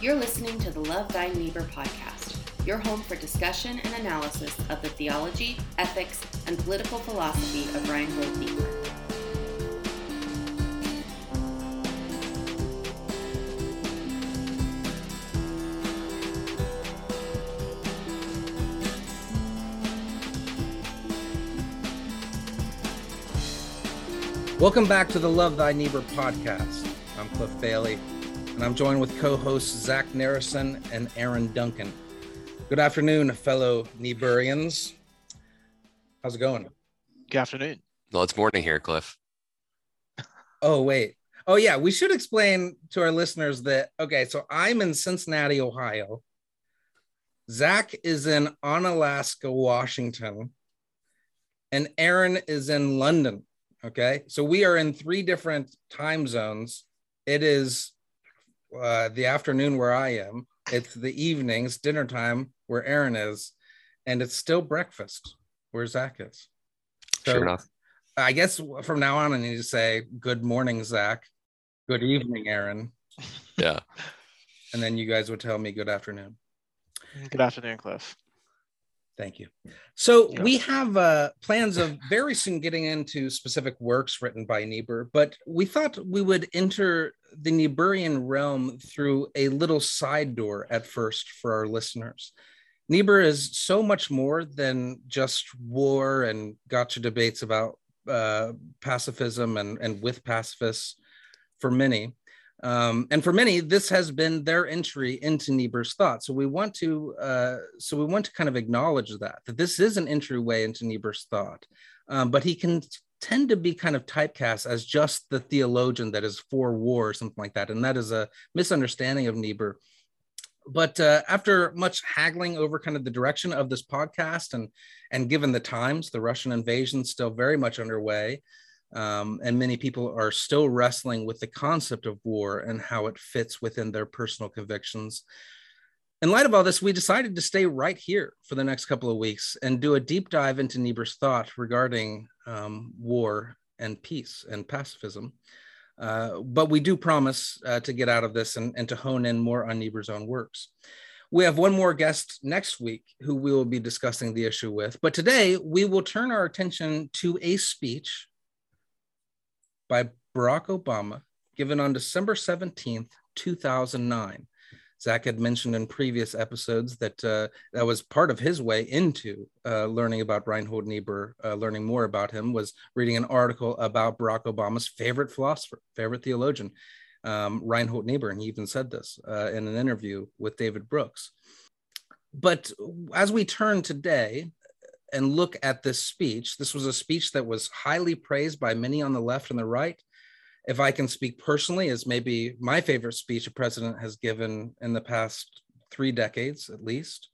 You're listening to the Love Thy Neighbor podcast, your home for discussion and analysis of the theology, ethics, and political philosophy of Reinhold Niebuhr. Welcome back to the Love Thy Neighbor podcast. I'm Cliff Bailey and I'm joined with co-hosts Zach Narrison and Aaron Duncan. Good afternoon, fellow Niebuhrians. How's it going? Good afternoon. Well, it's morning here, Cliff. Oh, wait. Oh, yeah. We should explain to our listeners that, okay, so I'm in Cincinnati, Ohio. Zach is in Onalaska, Washington. And Aaron is in London. Okay. So we are in three different time zones. It is uh, the afternoon where I am. It's the evenings, dinner time where Aaron is, and it's still breakfast where Zach is. So sure enough. I guess from now on, I need to say good morning, Zach. Good evening, Aaron. Yeah. and then you guys would tell me good afternoon. Good afternoon, Cliff. Thank you. So yeah. we have uh, plans of very soon getting into specific works written by Niebuhr, but we thought we would enter the Niebuhrian realm through a little side door at first for our listeners. Niebuhr is so much more than just war and gotcha debates about uh, pacifism and, and with pacifists for many. Um, and for many, this has been their entry into Niebuhr's thought. So we want to, uh, so we want to kind of acknowledge that that this is an entryway into Niebuhr's thought, um, but he can tend to be kind of typecast as just the theologian that is for war or something like that, and that is a misunderstanding of Niebuhr. But uh, after much haggling over kind of the direction of this podcast, and and given the times, the Russian invasion still very much underway, um, and many people are still wrestling with the concept of war and how it fits within their personal convictions. In light of all this, we decided to stay right here for the next couple of weeks and do a deep dive into Niebuhr's thought regarding um, war and peace and pacifism. Uh, but we do promise uh, to get out of this and, and to hone in more on Niebuhr's own works. We have one more guest next week who we will be discussing the issue with. But today we will turn our attention to a speech by Barack Obama, given on December 17th, 2009. Zach had mentioned in previous episodes that uh, that was part of his way into uh, learning about Reinhold Niebuhr, uh, learning more about him, was reading an article about Barack Obama's favorite philosopher, favorite theologian, um, Reinhold Niebuhr. And he even said this uh, in an interview with David Brooks. But as we turn today and look at this speech, this was a speech that was highly praised by many on the left and the right. If I can speak personally, is maybe my favorite speech a president has given in the past three decades at least.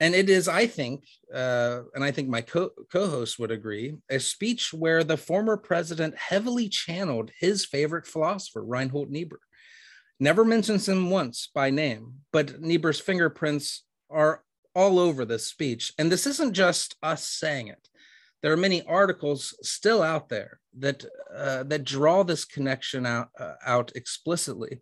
And it is, I think, uh, and I think my co host would agree, a speech where the former president heavily channeled his favorite philosopher, Reinhold Niebuhr. Never mentions him once by name, but Niebuhr's fingerprints are all over this speech. And this isn't just us saying it. There are many articles still out there that uh, that draw this connection out uh, out explicitly.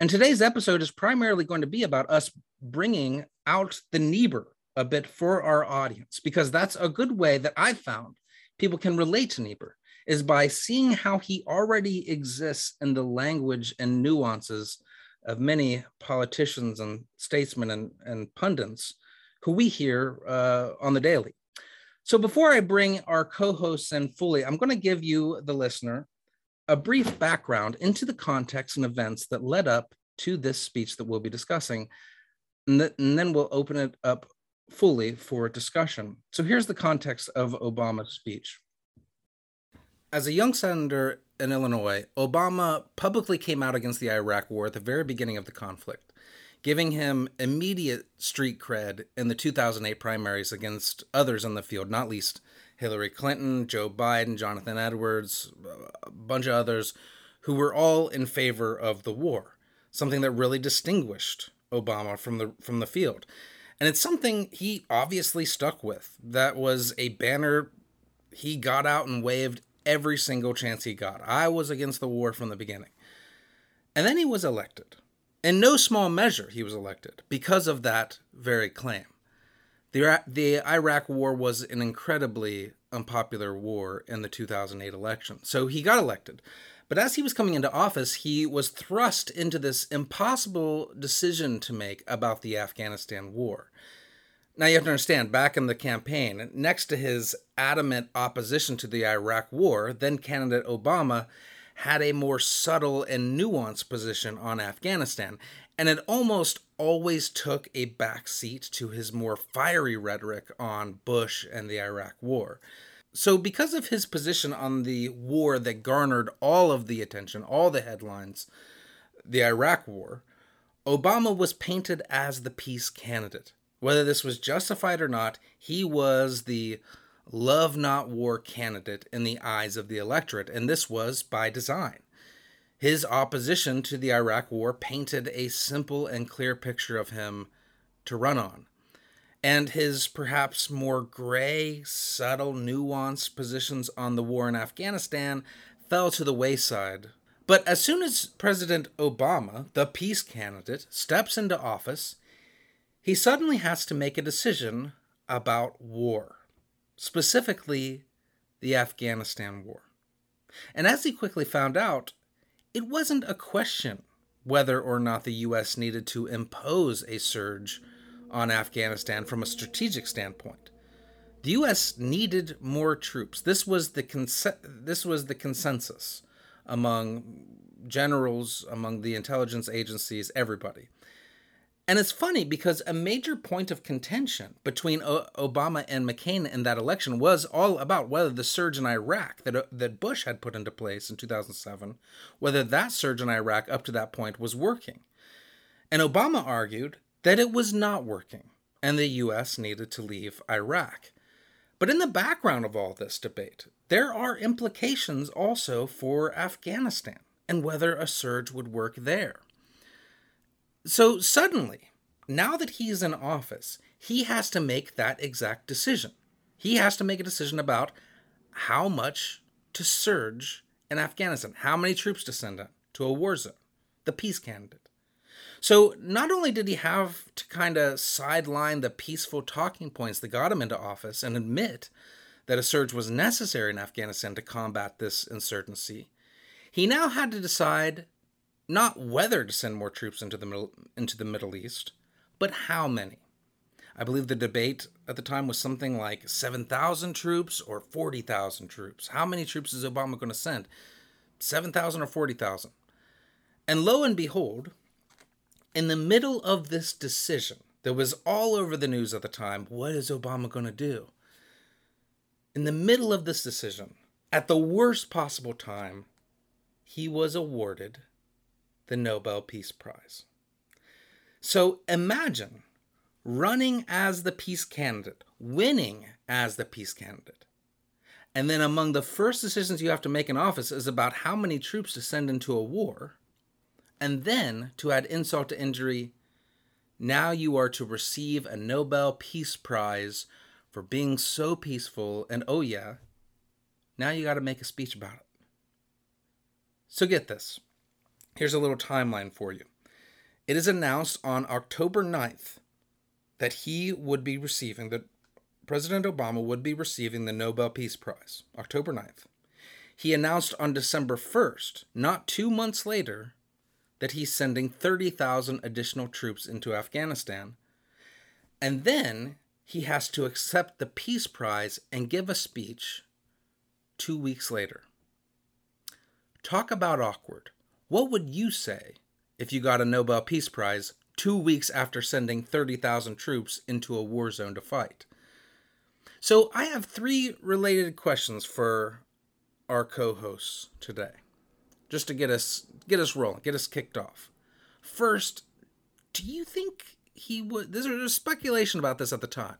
And today's episode is primarily going to be about us bringing out the Niebuhr a bit for our audience because that's a good way that I've found people can relate to Niebuhr is by seeing how he already exists in the language and nuances of many politicians and statesmen and, and pundits who we hear uh, on the daily. So before I bring our co-hosts in fully, I'm going to give you, the listener, a brief background into the context and events that led up to this speech that we'll be discussing, and, th- and then we'll open it up fully for discussion. So here's the context of Obama's speech. As a young senator in Illinois, Obama publicly came out against the Iraq War at the very beginning of the conflict giving him immediate street cred in the 2008 primaries against others in the field, not least Hillary Clinton, Joe Biden, Jonathan Edwards, a bunch of others who were all in favor of the war, something that really distinguished Obama from the from the field. And it's something he obviously stuck with. That was a banner he got out and waved every single chance he got. I was against the war from the beginning. And then he was elected In no small measure, he was elected because of that very claim. The, the Iraq War was an incredibly unpopular war in the 2008 election, so he got elected. But as he was coming into office, he was thrust into this impossible decision to make about the Afghanistan war. Now, you have to understand, back in the campaign, next to his adamant opposition to the Iraq war, then candidate Obama had a more subtle and nuanced position on Afghanistan, and it almost always took a backseat to his more fiery rhetoric on Bush and the Iraq war. So, because of his position on the war that garnered all of the attention, all the headlines, the Iraq war, Obama was painted as the peace candidate. Whether this was justified or not, he was the love not war candidate in the eyes of the electorate, and this was by design. His opposition to the Iraq War painted a simple and clear picture of him to run on. And his perhaps more gray, subtle, nuanced positions on the war in Afghanistan fell to the wayside. But as soon as President Obama, the peace candidate, steps into office, he suddenly has to make a decision about war specifically the Afghanistan war. And as he quickly found out, it wasn't a question whether or not the U.S. needed to impose a surge on Afghanistan from a strategic standpoint. The U.S. needed more troops. This was the cons- this was the consensus among generals, among the intelligence agencies, everybody. And it's funny because a major point of contention between o- Obama and McCain in that election was all about whether the surge in Iraq that, uh, that Bush had put into place in 2007, whether that surge in Iraq up to that point was working. And Obama argued that it was not working and the U.S. needed to leave Iraq. But in the background of all this debate, there are implications also for Afghanistan and whether a surge would work there. So suddenly, now that he's in office, he has to make that exact decision. He has to make a decision about how much to surge in Afghanistan, how many troops to send in to a war zone, the peace candidate. So not only did he have to kind of sideline the peaceful talking points that got him into office and admit that a surge was necessary in Afghanistan to combat this insurgency, he now had to decide not whether to send more troops into the middle, into the Middle East, but how many. I believe the debate at the time was something like 7,000 troops or 40,000 troops. How many troops is Obama going to send? 7,000 or 40,000? And lo and behold, in the middle of this decision that was all over the news at the time, what is Obama going to do? In the middle of this decision, at the worst possible time, he was awarded the Nobel Peace Prize. So imagine running as the peace candidate, winning as the peace candidate. And then among the first decisions you have to make in office is about how many troops to send into a war. And then to add insult to injury, now you are to receive a Nobel Peace Prize for being so peaceful. And oh, yeah, now you got to make a speech about it. So get this Here's a little timeline for you. It is announced on October 9th that he would be receiving, that President Obama would be receiving the Nobel Peace Prize, October 9th. He announced on December 1st, not two months later, that he's sending 30,000 additional troops into Afghanistan. And then he has to accept the Peace Prize and give a speech two weeks later. Talk about awkward. What would you say if you got a Nobel Peace Prize two weeks after sending 30,000 troops into a war zone to fight? So, I have three related questions for our co-hosts today, just to get us get us rolling, get us kicked off. First, do you think he would? There's speculation about this at the time.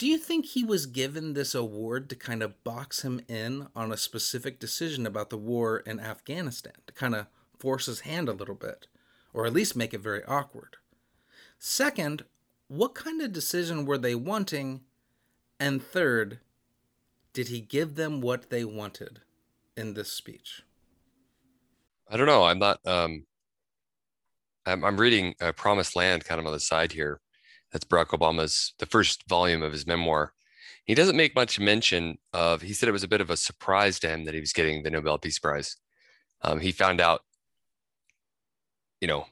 Do you think he was given this award to kind of box him in on a specific decision about the war in Afghanistan, to kind of force his hand a little bit, or at least make it very awkward? Second, what kind of decision were they wanting? And third, did he give them what they wanted in this speech? I don't know. I'm not um I'm, I'm reading uh, Promised Land kind of on the side here. That's Barack Obama's the first volume of his memoir. He doesn't make much mention of. He said it was a bit of a surprise to him that he was getting the Nobel Peace Prize. Um, he found out, you know,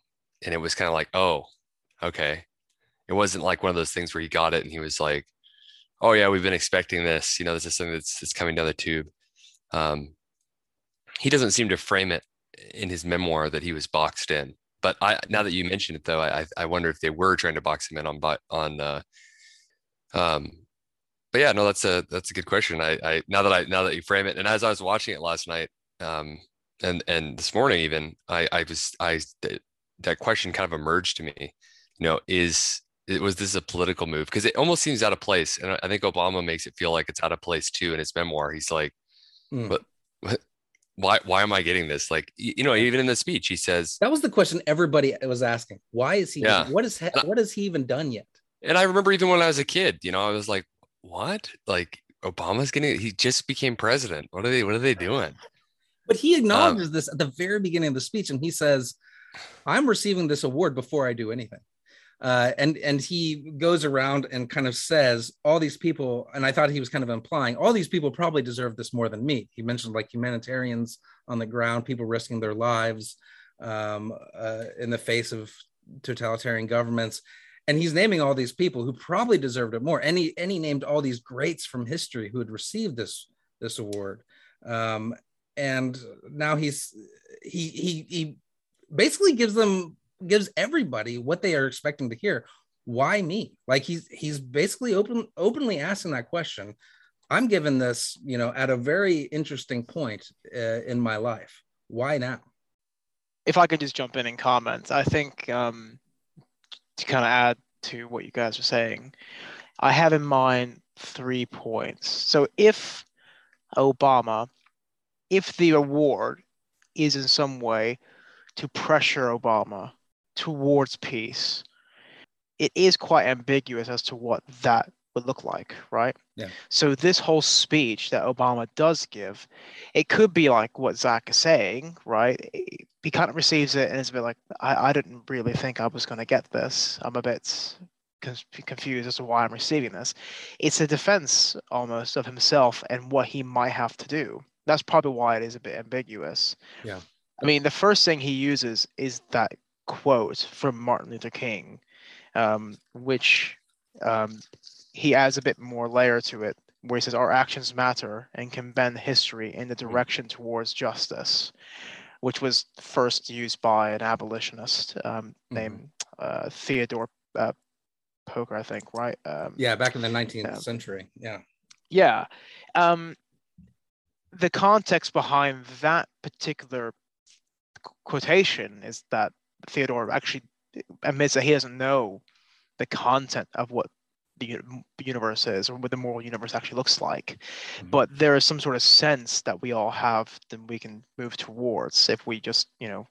and it was kind of like, oh, okay. It wasn't like one of those things where he got it and he was like, oh yeah, we've been expecting this. You know, this is something that's, that's coming down the tube. Um, he doesn't seem to frame it in his memoir that he was boxed in. But I now that you mentioned it though, I I wonder if they were trying to box him in on but on uh, um but yeah, no, that's a that's a good question. I I now that I now that you frame it, and as I was watching it last night, um, and and this morning even, I I was I that question kind of emerged to me. You know, is it was this a political move because it almost seems out of place, and I think Obama makes it feel like it's out of place too in his memoir. He's like, mm. but, but why why am I getting this? Like you know, even in the speech, he says that was the question everybody was asking. Why is he? Yeah. What is what has he even done yet? And I remember even when I was a kid, you know, I was like, what? Like Obama's getting he just became president. What are they? What are they doing? But he acknowledges um, this at the very beginning of the speech, and he says, "I'm receiving this award before I do anything." Uh, and and he goes around and kind of says all these people and i thought he was kind of implying all these people probably deserve this more than me. He mentioned like humanitarians on the ground people risking their lives um, uh, in the face of totalitarian governments. And he's naming all these people who probably deserved it more. And he, and he named all these greats from history who had received this this award. Um, and now he's he he he basically gives them gives everybody what they are expecting to hear. Why me? Like he's he's basically open openly asking that question. I'm given this, you know, at a very interesting point uh, in my life. Why now? If I could just jump in and comment, I think um, to kind of add to what you guys are saying, I have in mind three points. So if Obama, if the award is in some way to pressure Obama towards peace, it is quite ambiguous as to what that would look like, right? Yeah. So this whole speech that Obama does give, it could be like what Zach is saying, right? He kind of receives it and it's a bit like, I, I didn't really think I was going to get this. I'm a bit confused as to why I'm receiving this. It's a defense almost of himself and what he might have to do. That's probably why it is a bit ambiguous. Yeah. I mean, the first thing he uses is that quote from Martin Luther King, um, which um, he adds a bit more layer to it, where he says, Our actions matter and can bend history in the mm-hmm. direction towards justice, which was first used by an abolitionist um, mm-hmm. named uh, Theodore uh, Parker, I think, right? Um, yeah, back in the 19th century. Yeah. Yeah. Um, the context behind that particular quotation is that Theodore actually admits that he doesn't know the content of what the universe is or what the moral universe actually looks like. Mm-hmm. But there is some sort of sense that we all have that we can move towards if we just, you know,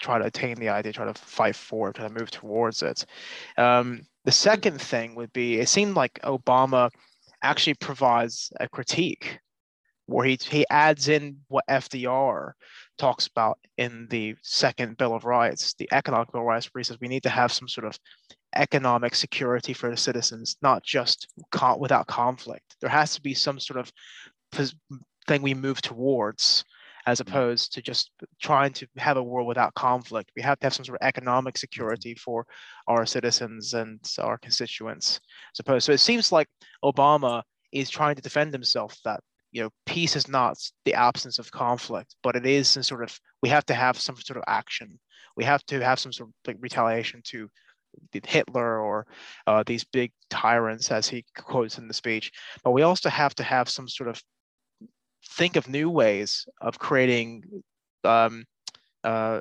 try to attain the idea, try to fight for it, try to move towards it. Um, the second thing would be it seemed like Obama actually provides a critique where he, he adds in what FDR talks about in the second Bill of Rights, the economic Bill of Rights, where he says we need to have some sort of economic security for the citizens, not just con- without conflict. There has to be some sort of thing we move towards as mm-hmm. opposed to just trying to have a world without conflict. We have to have some sort of economic security for our citizens and our constituents. Suppose so. It seems like Obama is trying to defend himself that you know, peace is not the absence of conflict, but it is some sort of we have to have some sort of action. We have to have some sort of like retaliation to Hitler or uh, these big tyrants, as he quotes in the speech. But we also have to have some sort of think of new ways of creating um, uh,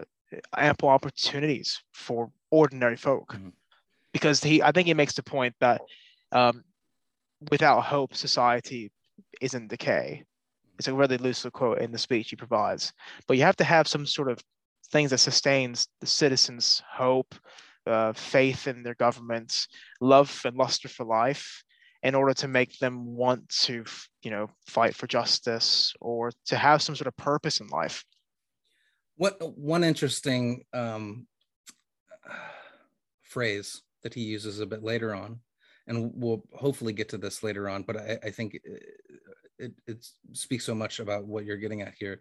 ample opportunities for ordinary folk. Mm-hmm. Because he, I think he makes the point that um, without hope, society is in decay. It's a really loose quote in the speech he provides. But you have to have some sort of things that sustains the citizens' hope, uh, faith in their governments, love and luster for life, in order to make them want to, you know, fight for justice or to have some sort of purpose in life. What one interesting um, phrase that he uses a bit later on, and we'll hopefully get to this later on. But I, I think it, it, speaks so much about what you're getting at here.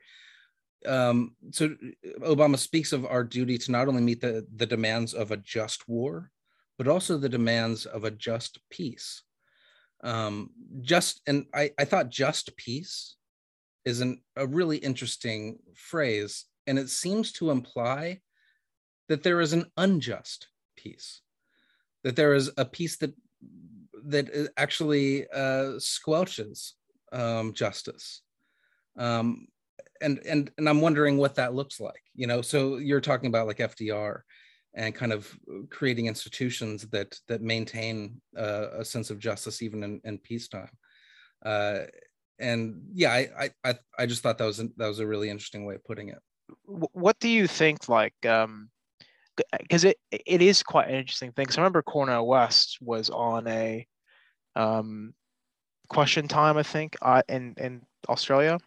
Um, so Obama speaks of our duty to not only meet the, the demands of a just war, but also the demands of a just peace. Um, just and I, I thought just peace is an, a really interesting phrase, and it seems to imply that there is an unjust peace, that there is a peace that that actually uh, squelches um, justice. Um, and and and I'm wondering what that looks like. You know, so you're talking about like FDR and kind of creating institutions that that maintain uh, a sense of justice even in, in peacetime. Uh, and yeah, I, I I just thought that was that was a really interesting way of putting it. What do you think? Like, um, because it it is quite an interesting thing. So I remember Cornel West was on a um, question time, I think, uh, in in Australia,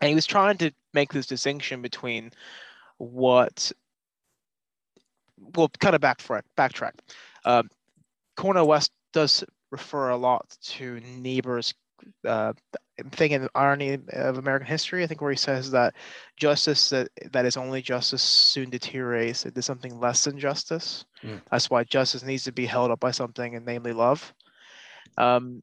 and he was trying to make this distinction between what well kind of backtrack backtrack. Um, cornel west does refer a lot to niebuhr's uh, thing in irony of american history i think where he says that justice that, that is only justice soon deteriorates into something less than justice. Mm. that's why justice needs to be held up by something and namely love. Um,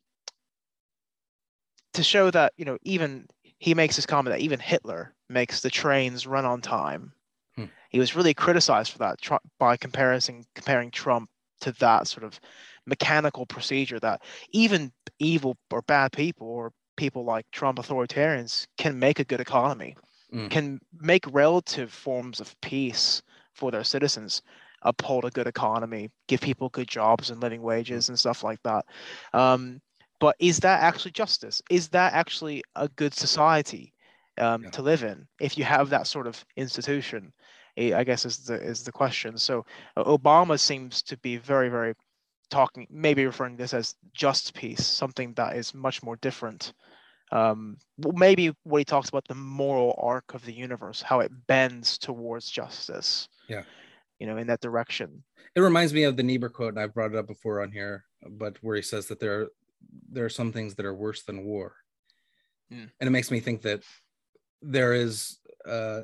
to show that you know even he makes this comment that even Hitler makes the trains run on time. Hmm. He was really criticized for that by comparing comparing Trump to that sort of mechanical procedure that even evil or bad people or people like Trump authoritarians can make a good economy, mm. can make relative forms of peace for their citizens, uphold a good economy, give people good jobs and living wages and stuff like that. Um, but is that actually justice? Is that actually a good society um, yeah. to live in if you have that sort of institution? I guess is the is the question. So uh, Obama seems to be very very talking, maybe referring this as just peace, something that is much more different. Um, maybe what he talks about the moral arc of the universe, how it bends towards justice. Yeah, you know, in that direction. It reminds me of the Niebuhr quote, and I've brought it up before on here, but where he says that there there are some things that are worse than war mm. and it makes me think that there is uh,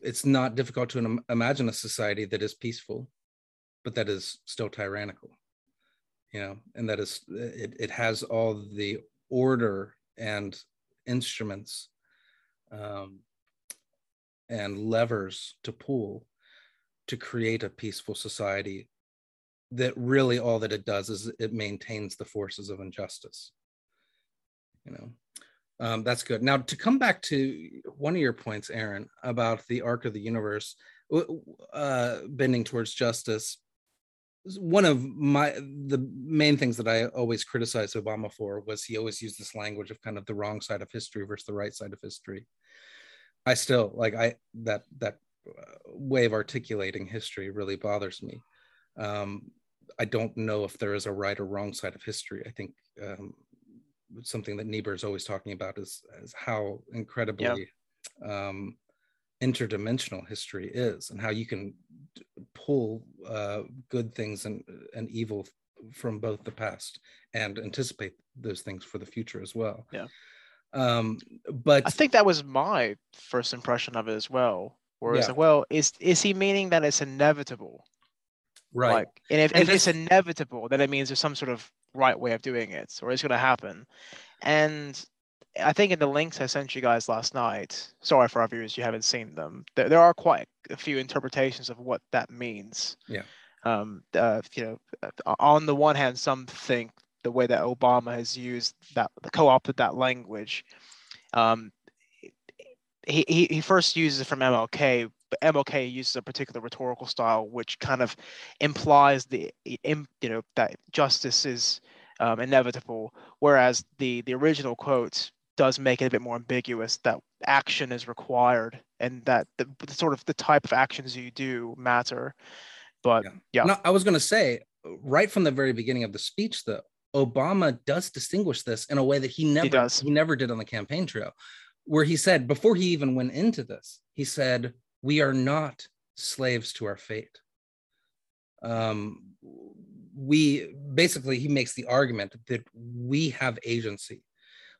it's not difficult to Im- imagine a society that is peaceful but that is still tyrannical you know and that is it, it has all the order and instruments um, and levers to pull to create a peaceful society that really all that it does is it maintains the forces of injustice you know? Um, that's good. Now to come back to one of your points aaron about the arc of the universe uh, bending towards justice one of my the main things that i always criticized obama for was he always used this language of kind of the wrong side of history versus the right side of history. I still like i that that uh, way of articulating history really bothers me. Um, I don't know if there is a right or wrong side of history. I think um, something that Niebuhr is always talking about is, is how incredibly yeah. um, interdimensional history is and how you can pull uh, good things and, and evil from both the past and anticipate those things for the future as well. Yeah. Um, but I think that was my first impression of it as well. Whereas, yeah. well, is is he meaning that it's inevitable? Right. Like, and if, and if it's inevitable, then it means there's some sort of right way of doing it, or it's going to happen. And I think in the links I sent you guys last night, sorry for our viewers, you haven't seen them. There, there are quite a few interpretations of what that means. Yeah. Um, uh, you know, uh, on the one hand, some think the way that Obama has used that, co-opted that language. Um, he, he, he first uses it from MLK, but MLK uses a particular rhetorical style which kind of implies the you know that justice is um, inevitable, whereas the the original quote does make it a bit more ambiguous that action is required and that the, the sort of the type of actions you do matter. But yeah, yeah. No, I was going to say right from the very beginning of the speech, though, Obama does distinguish this in a way that he never he, he never did on the campaign trail, where he said before he even went into this, he said we are not slaves to our fate. um, we basically he makes the argument that we have agency.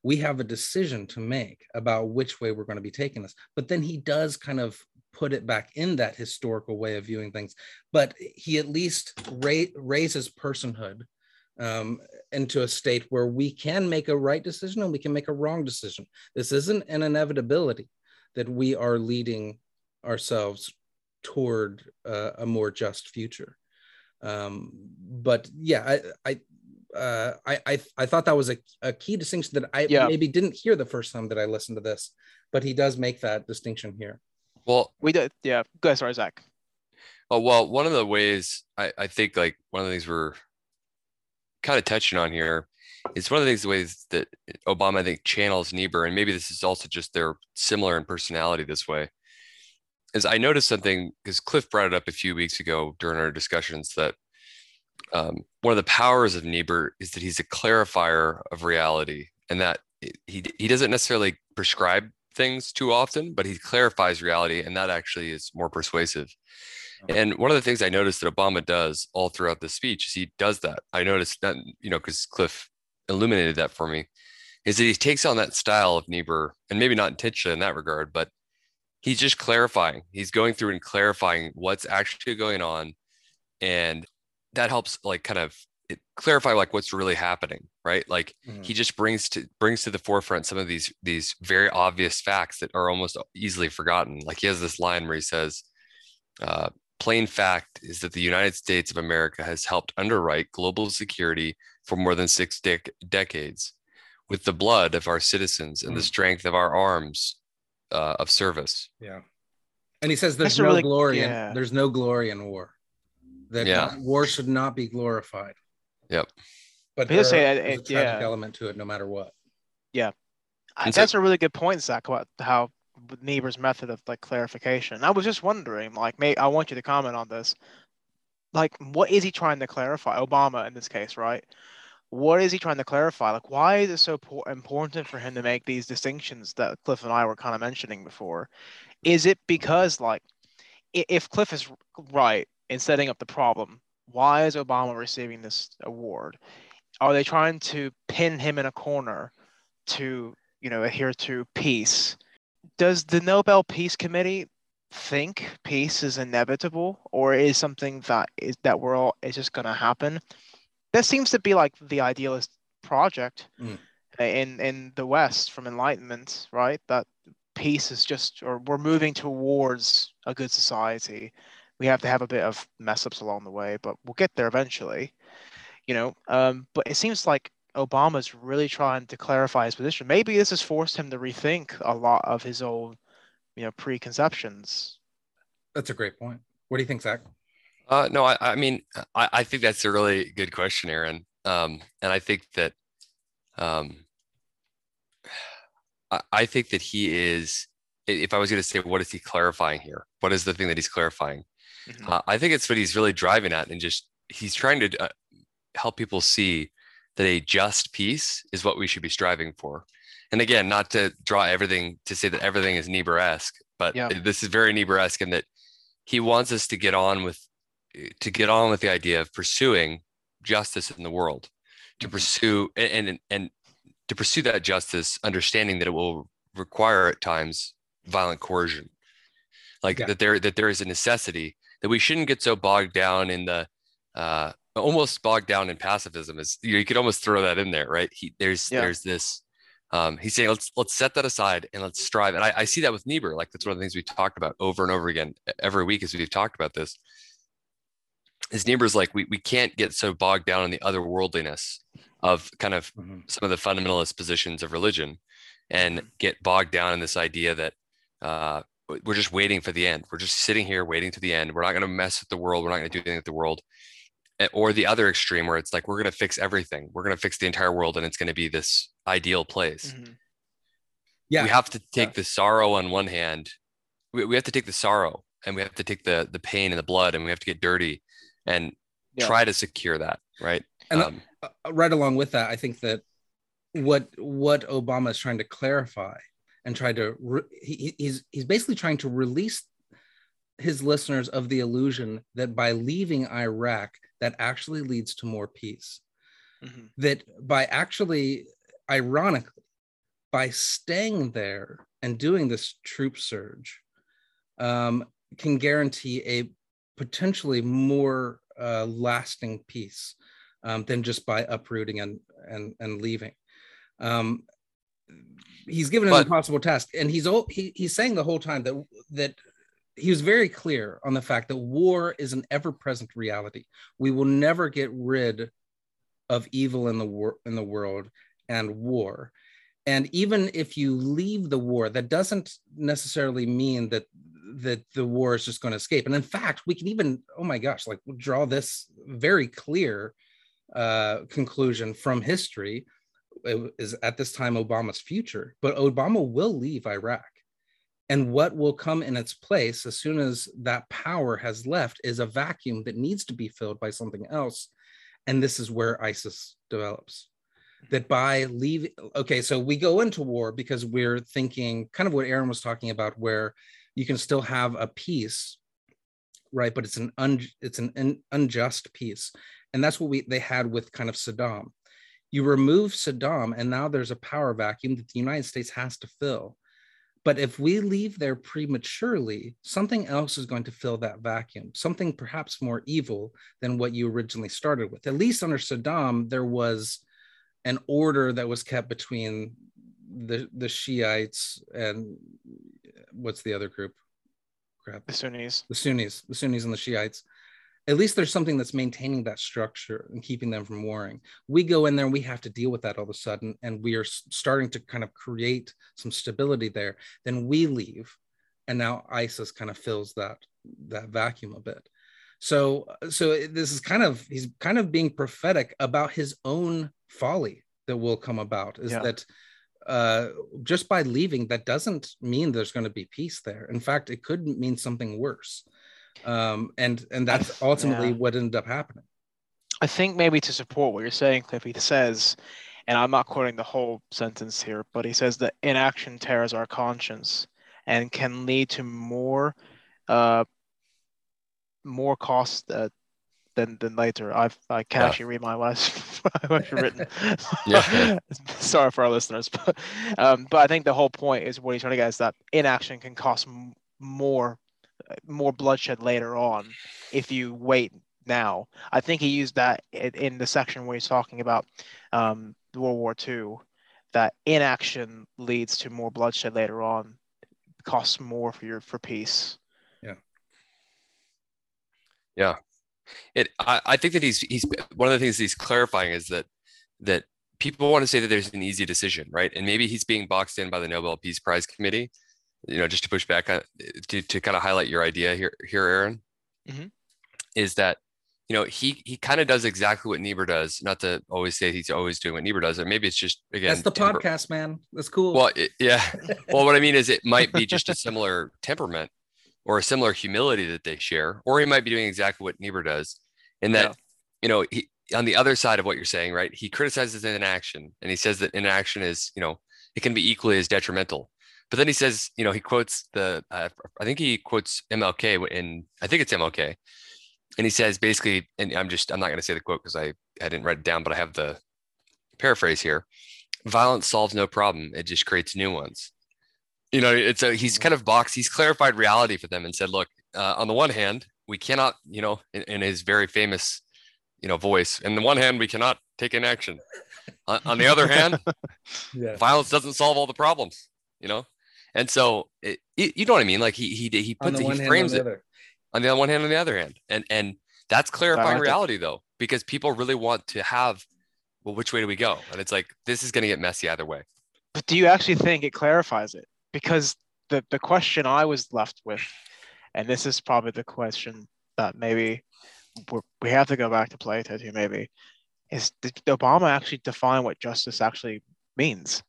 We have a decision to make about which way we're going to be taking this. But then he does kind of put it back in that historical way of viewing things. But he at least ra- raises personhood um, into a state where we can make a right decision and we can make a wrong decision. This isn't an inevitability that we are leading ourselves toward uh, a more just future um, but yeah i i uh, I, I I thought that was a, a key distinction that I yeah. maybe didn't hear the first time that I listened to this, but he does make that distinction here. Well, we did, yeah. Go ahead, sorry, Zach. Oh well, one of the ways I, I think like one of the things we're kind of touching on here is one of the things the ways that Obama I think channels Niebuhr, and maybe this is also just they're similar in personality this way. Is I noticed something because Cliff brought it up a few weeks ago during our discussions that um, one of the powers of Niebuhr is that he's a clarifier of reality, and that he he doesn't necessarily prescribe things too often, but he clarifies reality, and that actually is more persuasive. And one of the things I noticed that Obama does all throughout the speech is he does that. I noticed that, you know, because Cliff illuminated that for me, is that he takes on that style of Niebuhr, and maybe not intentionally in that regard, but he's just clarifying. He's going through and clarifying what's actually going on. And that helps like kind of clarify like what's really happening right like mm-hmm. he just brings to brings to the forefront some of these these very obvious facts that are almost easily forgotten like he has this line where he says uh, plain fact is that the united states of america has helped underwrite global security for more than six dec- decades with the blood of our citizens and mm-hmm. the mm. strength of our arms uh, of service yeah and he says there's That's no really, glory yeah. in there's no glory in war that yeah. war should not be glorified. Yep. But there say it, a tragic yeah. element to it, no matter what. Yeah, I, that's a really good point, Zach, about how Niebuhr's method of like clarification. I was just wondering, like, may I want you to comment on this. Like, what is he trying to clarify? Obama, in this case, right? What is he trying to clarify? Like, why is it so important for him to make these distinctions that Cliff and I were kind of mentioning before? Is it because, like, if Cliff is right in setting up the problem. Why is Obama receiving this award? Are they trying to pin him in a corner to, you know, adhere to peace? Does the Nobel Peace Committee think peace is inevitable or is something that is that we're all is just going to happen? That seems to be like the idealist project mm. in in the West from Enlightenment, right? That peace is just or we're moving towards a good society we have to have a bit of mess ups along the way, but we'll get there eventually. You know, um, but it seems like Obama's really trying to clarify his position. Maybe this has forced him to rethink a lot of his old, you know, preconceptions. That's a great point. What do you think, Zach? Uh, no, I, I mean, I, I, think that's a really good question, Aaron. Um, and I think that, um, I, I think that he is. If I was going to say, what is he clarifying here? What is the thing that he's clarifying? Mm-hmm. Uh, I think it's what he's really driving at, and just he's trying to uh, help people see that a just peace is what we should be striving for. And again, not to draw everything to say that everything is Niebuhr-esque, but yeah. this is very Niebuhr-esque in that he wants us to get on with to get on with the idea of pursuing justice in the world, to mm-hmm. pursue and, and and to pursue that justice, understanding that it will require at times violent coercion, like yeah. that there that there is a necessity that we shouldn't get so bogged down in the uh, almost bogged down in pacifism is you, know, you could almost throw that in there right he, there's yeah. there's this um, he's saying let's let's set that aside and let's strive and I, I see that with Niebuhr like that's one of the things we talked about over and over again every week as we've talked about this his neighbor's like we, we can't get so bogged down in the otherworldliness of kind of mm-hmm. some of the fundamentalist positions of religion and mm-hmm. get bogged down in this idea that uh, we're just waiting for the end. We're just sitting here waiting to the end. We're not going to mess with the world. We're not going to do anything with the world. Or the other extreme where it's like we're going to fix everything. We're going to fix the entire world, and it's going to be this ideal place. Mm-hmm. Yeah, we have to take yeah. the sorrow on one hand. We, we have to take the sorrow, and we have to take the the pain and the blood, and we have to get dirty, and yeah. try to secure that. Right. And um, uh, right along with that, I think that what what Obama is trying to clarify and try to re- he, he's he's basically trying to release his listeners of the illusion that by leaving Iraq, that actually leads to more peace. Mm-hmm. That by actually, ironically, by staying there and doing this troop surge, um, can guarantee a potentially more uh, lasting peace um, than just by uprooting and and and leaving. Um, he's given an but, impossible task, and he's he, he's saying the whole time that that he was very clear on the fact that war is an ever-present reality. We will never get rid of evil in the war in the world and war. And even if you leave the war, that doesn't necessarily mean that that the war is just going to escape. And in fact, we can even, oh my gosh, like draw this very clear uh, conclusion from history it is at this time Obama's future, but Obama will leave Iraq. And what will come in its place as soon as that power has left is a vacuum that needs to be filled by something else. And this is where ISIS develops. That by leaving, okay, so we go into war because we're thinking kind of what Aaron was talking about, where you can still have a peace, right? But it's an un, it's an un, unjust peace, and that's what we they had with kind of Saddam you remove Saddam, and now there's a power vacuum that the United States has to fill. But if we leave there prematurely, something else is going to fill that vacuum, something perhaps more evil than what you originally started with. At least under Saddam, there was an order that was kept between the, the Shiites and what's the other group? Crap. The Sunnis. The Sunnis, the Sunnis and the Shiites at least there's something that's maintaining that structure and keeping them from warring. We go in there and we have to deal with that all of a sudden, and we are starting to kind of create some stability there. Then we leave, and now ISIS kind of fills that that vacuum a bit. So, so this is kind of he's kind of being prophetic about his own folly that will come about. Is yeah. that uh, just by leaving, that doesn't mean there's going to be peace there. In fact, it could mean something worse um, and and that's ultimately yeah. what ended up happening. I think maybe to support what you're saying, Cliff, he says, and I'm not quoting the whole sentence here, but he says that inaction tears our conscience and can lead to more, uh, more cost uh, than than later. I've I can't yeah. actually read my last I've actually written. yeah. Sorry for our listeners, but um, but I think the whole point is what he's trying to get is that inaction can cost m- more more bloodshed later on if you wait now. I think he used that in the section where he's talking about um, World War II, that inaction leads to more bloodshed later on, costs more for your for peace. Yeah. Yeah. It I, I think that he's he's one of the things he's clarifying is that that people want to say that there's an easy decision, right? And maybe he's being boxed in by the Nobel Peace Prize Committee you know, just to push back on to, to kind of highlight your idea here, here, Aaron, mm-hmm. is that you know he he kind of does exactly what Niebuhr does. Not to always say he's always doing what Niebuhr does, or maybe it's just again. That's the temper- podcast, man. That's cool. Well, it, yeah. well, what I mean is, it might be just a similar temperament or a similar humility that they share, or he might be doing exactly what Niebuhr does, in that yeah. you know he on the other side of what you're saying, right? He criticizes inaction, and he says that inaction is you know it can be equally as detrimental but then he says, you know, he quotes the, uh, I think he quotes MLK in, I think it's MLK. And he says basically, and I'm just, I'm not going to say the quote because I, I didn't write it down, but I have the paraphrase here. Violence solves no problem. It just creates new ones. You know, it's a, he's kind of boxed, he's clarified reality for them and said, look, uh, on the one hand, we cannot, you know, in, in his very famous, you know, voice, on the one hand, we cannot take inaction. on, on the other hand, yeah. violence doesn't solve all the problems, you know? And so, it, it, you know what I mean? Like he he he puts it, he frames it on the one hand, on the other hand, and and that's clarifying reality though, because people really want to have, well, which way do we go? And it's like this is going to get messy either way. But do you actually think it clarifies it? Because the the question I was left with, and this is probably the question that maybe we have to go back to Plato too. Maybe is did Obama actually define what justice actually means?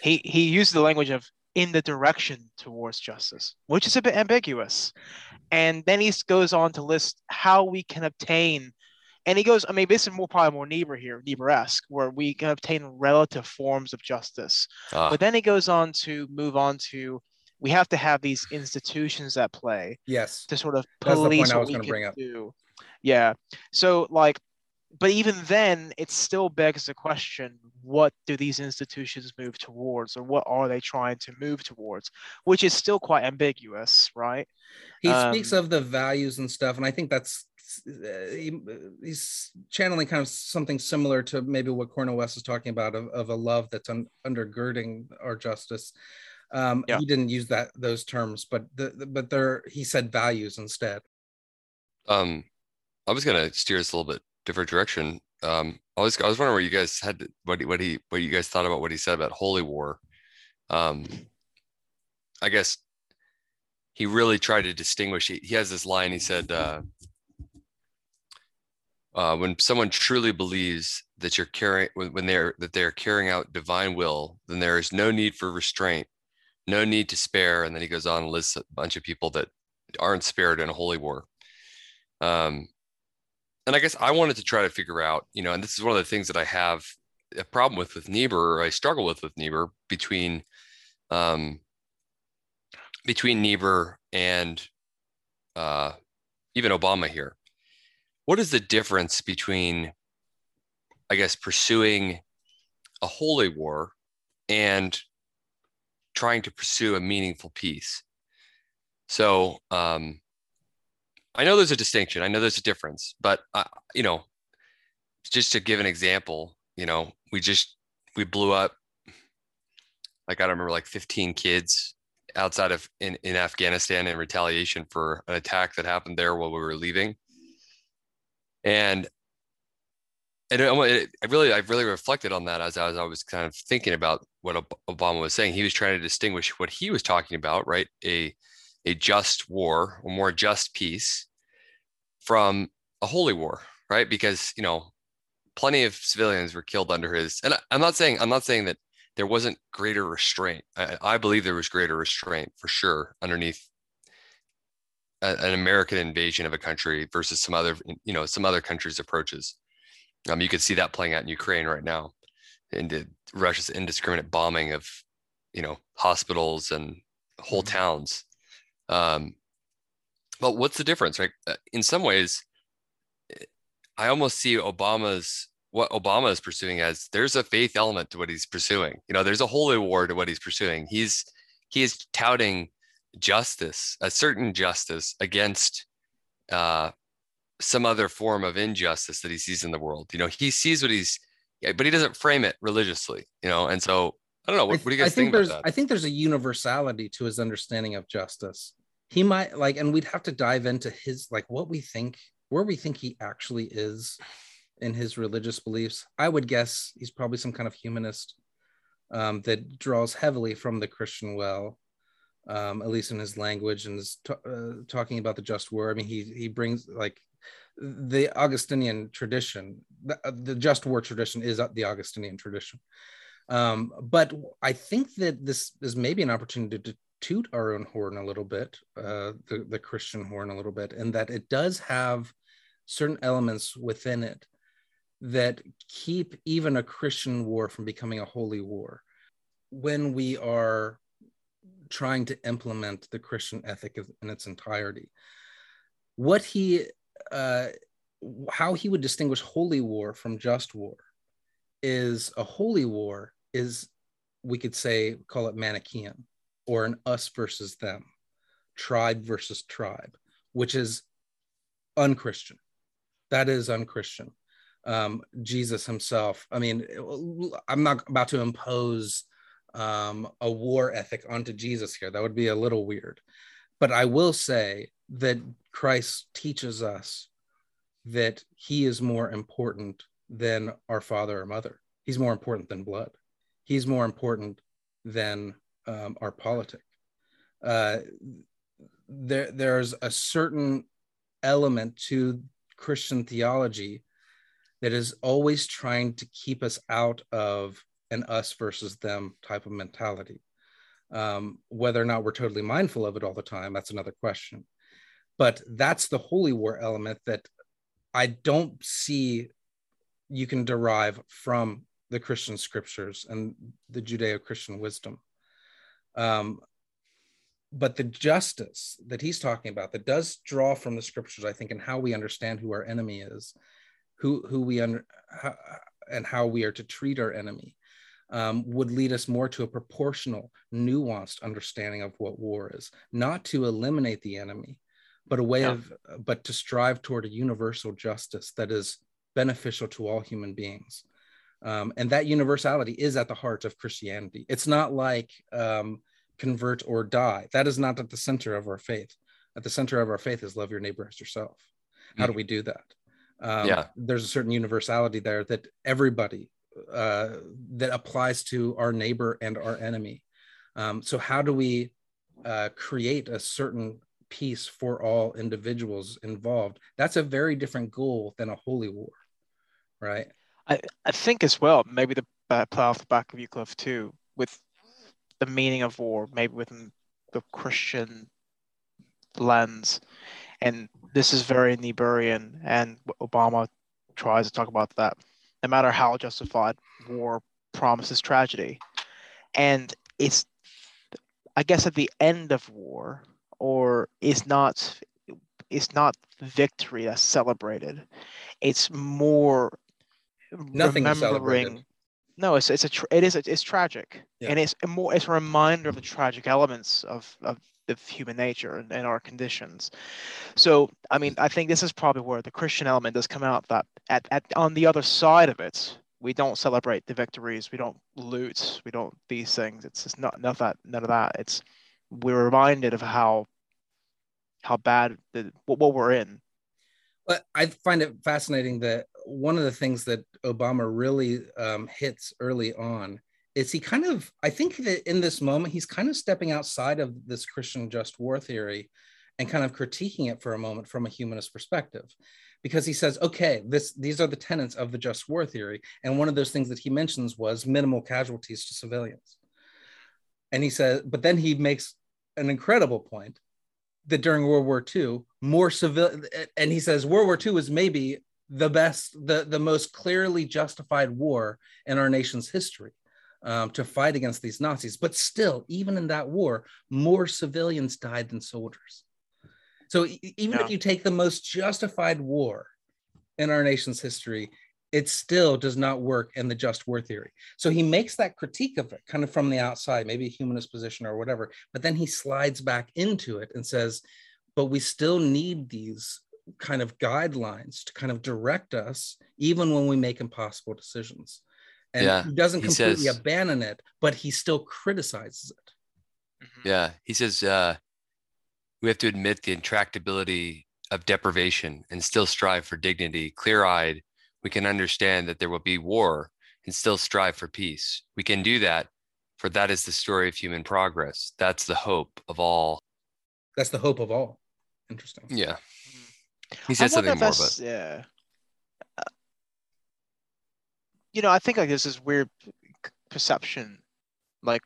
he he used the language of in the direction towards justice, which is a bit ambiguous. And then he goes on to list how we can obtain, and he goes, I mean, this is more probably more Niebuhr here, Niebuhr-esque, where we can obtain relative forms of justice. Ah. But then he goes on to move on to we have to have these institutions at play Yes. to sort of That's the police point I what was we gonna can bring up. do. Yeah. So like, but even then, it still begs the question: What do these institutions move towards, or what are they trying to move towards? Which is still quite ambiguous, right? He speaks Um, of the values and stuff, and I think that's he, he's channeling kind of something similar to maybe what Cornel West is talking about of, of a love that's un, undergirding our justice. Um, Yeah. He didn't use that those terms, but the, the- but there he said values instead. Um, I was gonna steer us a little bit different direction. Um, I was I was wondering what you guys had what he, what he what you guys thought about what he said about holy war. Um, I guess he really tried to distinguish. He, he has this line. He said, uh, uh, "When someone truly believes that you're carrying when, they're that they're carrying out divine will, then there is no need for restraint, no need to spare." And then he goes on and lists a bunch of people that aren't spared in a holy war. Um, and I guess I wanted to try to figure out, you know, and this is one of the things that I have a problem with with Niebuhr, or I struggle with with Niebuhr between, um, between Niebuhr and uh, even Obama here. What is the difference between, I guess, pursuing a holy war and trying to pursue a meaningful peace? So, um, I know there's a distinction. I know there's a difference, but uh, you know, just to give an example, you know, we just we blew up like I don't remember like 15 kids outside of in, in Afghanistan in retaliation for an attack that happened there while we were leaving. And and it, I really I really reflected on that as, as I was kind of thinking about what Obama was saying. He was trying to distinguish what he was talking about, right? A a just war, a more just peace from a holy war, right? Because, you know, plenty of civilians were killed under his, and I, I'm not saying, I'm not saying that there wasn't greater restraint. I, I believe there was greater restraint for sure underneath a, an American invasion of a country versus some other, you know, some other countries' approaches. Um, you could see that playing out in Ukraine right now, and Russia's indiscriminate bombing of, you know, hospitals and whole towns. Um, but what's the difference, right? Uh, In some ways, I almost see Obama's what Obama is pursuing as there's a faith element to what he's pursuing. You know, there's a holy war to what he's pursuing. He's he is touting justice, a certain justice against uh, some other form of injustice that he sees in the world. You know, he sees what he's, but he doesn't frame it religiously. You know, and so I don't know. What, I, what do you guys I think, think, there's? I think there's a universality to his understanding of justice. He might like, and we'd have to dive into his like what we think, where we think he actually is in his religious beliefs. I would guess he's probably some kind of humanist um, that draws heavily from the Christian well, um, at least in his language and is t- uh, talking about the just war. I mean, he he brings like the Augustinian tradition, the, uh, the just war tradition is the Augustinian tradition. Um, but I think that this is maybe an opportunity to toot our own horn a little bit, uh, the, the Christian horn a little bit, and that it does have certain elements within it that keep even a Christian war from becoming a holy war. When we are trying to implement the Christian ethic in its entirety, what he, uh, how he would distinguish holy war from just war is a holy war is we could say call it manichaean or an us versus them tribe versus tribe which is unchristian. That is unchristian. Um, jesus himself i mean i'm not about to impose um, a war ethic onto jesus here that would be a little weird but i will say that christ teaches us that he is more important than our father or mother. He's more important than blood. He's more important than um, our politic. Uh, there, there's a certain element to Christian theology that is always trying to keep us out of an us versus them type of mentality. Um, whether or not we're totally mindful of it all the time, that's another question. But that's the holy war element that I don't see you can derive from the Christian scriptures and the Judeo Christian wisdom. Um, but the justice that he's talking about that does draw from the scriptures, I think, and how we understand who our enemy is, who who we under how, and how we are to treat our enemy, um, would lead us more to a proportional, nuanced understanding of what war is, not to eliminate the enemy, but a way yeah. of but to strive toward a universal justice that is beneficial to all human beings. Um, and that universality is at the heart of Christianity. It's not like um, convert or die. That is not at the center of our faith. At the center of our faith is love your neighbor as yourself. How mm-hmm. do we do that? Um, yeah, there's a certain universality there that everybody uh, that applies to our neighbor and our enemy. Um, so how do we uh, create a certain peace for all individuals involved? That's a very different goal than a holy war, right? I, I think as well, maybe the uh, play off the back of Euclid too, with the meaning of war, maybe within the Christian lens. And this is very Niebuhrian, and Obama tries to talk about that. No matter how justified war promises tragedy. And it's, I guess, at the end of war, or is not, it's not victory that's celebrated. It's more Nothing remembering no, it's it's a tra- it is a, it's tragic, yeah. and it's a more it's a reminder of the tragic elements of of, of human nature and, and, our conditions. So, I mean, I think this is probably where the Christian element does come out. That at, at on the other side of it, we don't celebrate the victories, we don't loot, we don't these things. It's just not none of that. None of that. It's we're reminded of how how bad the what, what we're in. But I find it fascinating that one of the things that Obama really um, hits early on is he kind of, I think that in this moment, he's kind of stepping outside of this Christian just war theory and kind of critiquing it for a moment from a humanist perspective. Because he says, okay, this these are the tenets of the just war theory. And one of those things that he mentions was minimal casualties to civilians. And he says, but then he makes an incredible point that during World War II, more civil, and he says World War II is maybe the best, the, the most clearly justified war in our nation's history um, to fight against these Nazis. But still, even in that war, more civilians died than soldiers. So even yeah. if you take the most justified war in our nation's history, it still does not work in the just war theory. So he makes that critique of it kind of from the outside, maybe a humanist position or whatever, but then he slides back into it and says, but we still need these kind of guidelines to kind of direct us even when we make impossible decisions and yeah, he doesn't completely says, abandon it but he still criticizes it. Mm-hmm. yeah. He says uh, we have to admit the intractability of deprivation and still strive for dignity. Clear-eyed we can understand that there will be war and still strive for peace. We can do that for that is the story of human progress. That's the hope of all. That's the hope of all. Interesting. Yeah. He said something more, but yeah. You know, I think like there's this weird perception, like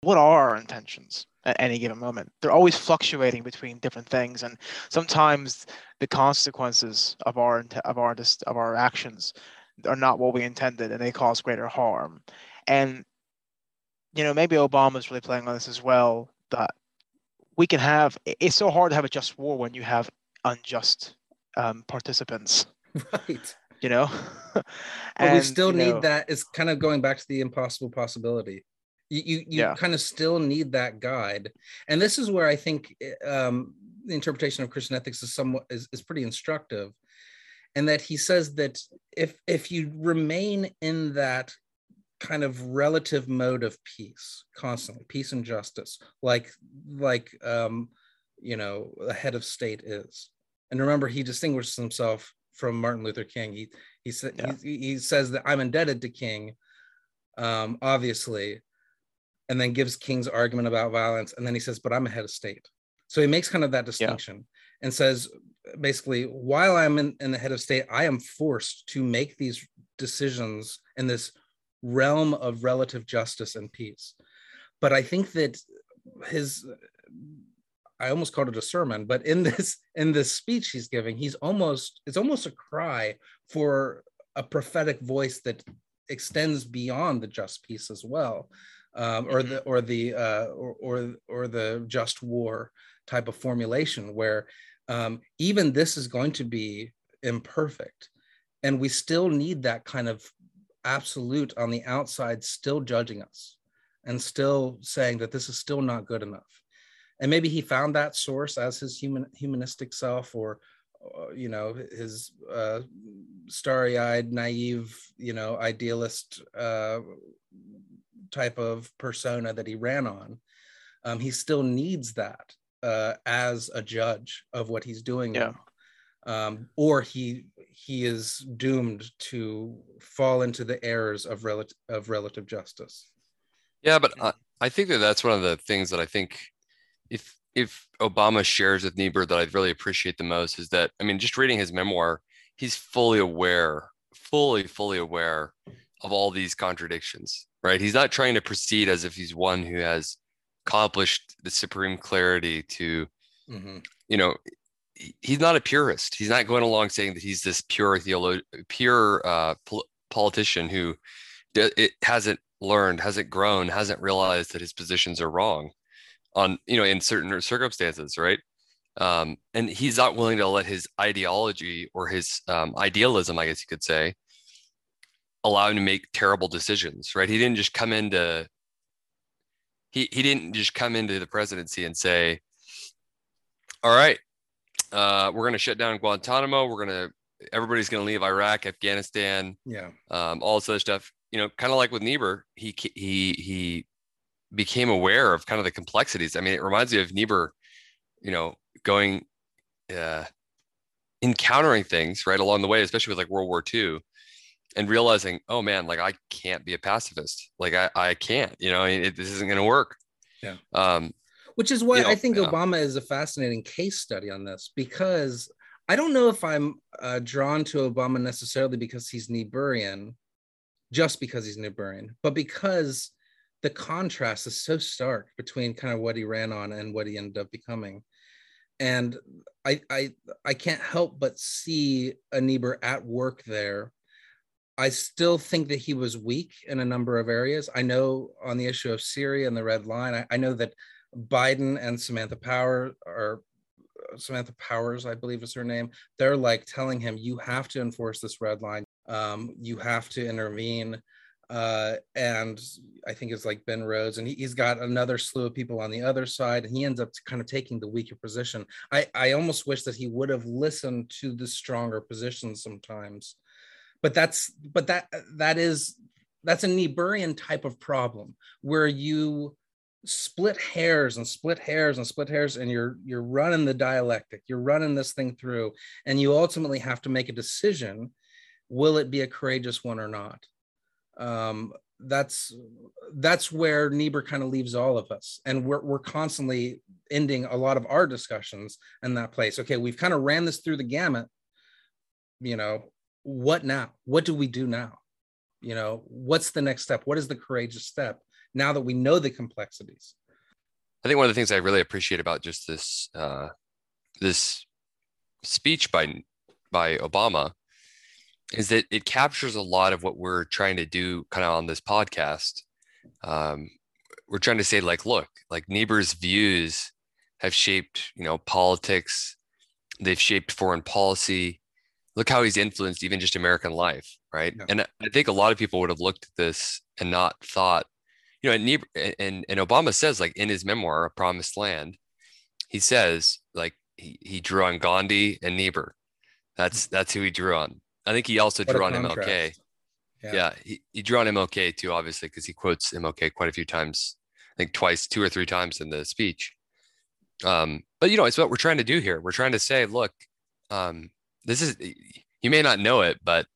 what are our intentions at any given moment? They're always fluctuating between different things, and sometimes the consequences of our of our of our actions are not what we intended, and they cause greater harm. And you know, maybe Obama's really playing on this as well. That we can have. It's so hard to have a just war when you have unjust um, participants. Right. You know, but we still need know, that. It's kind of going back to the impossible possibility. You you, you yeah. kind of still need that guide, and this is where I think um, the interpretation of Christian ethics is somewhat is, is pretty instructive, and that he says that if if you remain in that kind of relative mode of peace constantly peace and justice like like um you know a head of state is and remember, he distinguishes himself from Martin Luther King. He he said yeah. he, he, says that I'm indebted to King, um, obviously, and then gives King's argument about violence, and then he says, "But I'm a head of state." So he makes kind of that distinction yeah. and says, basically, while I'm in, in the head of state, I am forced to make these decisions in this realm of relative justice and peace. But I think that his I almost called it a sermon, but in this in this speech he's giving, he's almost it's almost a cry for a prophetic voice that extends beyond the just peace as well. um, or the or the uh, or, or or the just war type of formulation where um, even this is going to be imperfect and we still need that kind of absolute on the outside still judging us and still saying that this is still not good enough and maybe he found that source as his human humanistic self or uh, you know his uh, starry-eyed naive you know idealist uh, type of persona that he ran on um, he still needs that uh, as a judge of what he's doing yeah. um, or he he is doomed to fall into the errors of relative of relative justice. Yeah but I, I think that that's one of the things that i think if if Obama shares with Niebuhr that I really appreciate the most is that I mean, just reading his memoir, he's fully aware, fully, fully aware of all these contradictions, right? He's not trying to proceed as if he's one who has accomplished the supreme clarity to, mm-hmm. you know, he's not a purist. He's not going along saying that he's this pure theolo- pure uh, pol- politician who it hasn't learned, hasn't grown, hasn't realized that his positions are wrong on you know in certain circumstances right? Um, and he's not willing to let his ideology or his um, idealism i guess you could say allow him to make terrible decisions right? He didn't just come into he, he didn't just come into the presidency and say all right uh, we're going to shut down guantanamo. We're going to everybody's going to leave iraq afghanistan yeah. um, all this other stuff. You know kind of like with niebuhr he he he became aware of kind of the complexities. I mean, it reminds me of Niebuhr, you know, going, uh, encountering things right along the way, especially with like World War II, and realizing, oh man, like I can't be a pacifist. Like I, I can't, you know, it, this isn't going to work. Yeah. Um, Which is why you know, I think yeah. Obama is a fascinating case study on this because I don't know if I'm uh, drawn to Obama necessarily because he's Niebuhrian, just because he's Niebuhrian, but because the contrast is so stark between kind of what he ran on and what he ended up becoming. And i i i can't help but see a Niebuhr at work there. I still think that he was weak in a number of areas. I know on the issue of syria and the red line i, I know that biden and samantha power are samantha powers i believe is her name they're like telling him you have to enforce this red line. Um, you have to intervene uh, and I think it's like Ben Rhodes, and he, has got another slew of people on the other side, and he ends up kind of taking the weaker position. I, I almost wish that he would have listened to the stronger position sometimes, but that's but that that is that's a Niebuhrian type of problem where you split hairs and split hairs and split hairs and you're you're running the dialectic you're running this thing through and you ultimately have to make a decision will it be a courageous one or not um, that's that's where Niebuhr kind of leaves all of us, and we're we're constantly ending a lot of our discussions in that place. Okay, we've kind of ran this through the gamut. You know, what now? What do we do now? You know, what's the next step? What is the courageous step now that we know the complexities? I think one of the things I really appreciate about just this uh, this speech by by Obama is that it captures a lot of what we're trying to do kind of on this podcast. Um, we're trying to say like, look, like Niebuhr's views have shaped, you know, politics. They've shaped foreign policy. Look how he's influenced even just American life, right? Yeah. And I think a lot of people would have looked at this and not thought, you know, and, Niebuhr, and, and Obama says like in his memoir, A Promised Land, he says like he, he drew on Gandhi and Niebuhr. That's that's who he drew on. I think he also what drew on contrast. MLK. Yeah, yeah he, he drew on MLK too, obviously, because he quotes MLK quite a few times. I think twice, two or three times in the speech. Um, but you know, it's what we're trying to do here. We're trying to say, look, um, this is you may not know it, but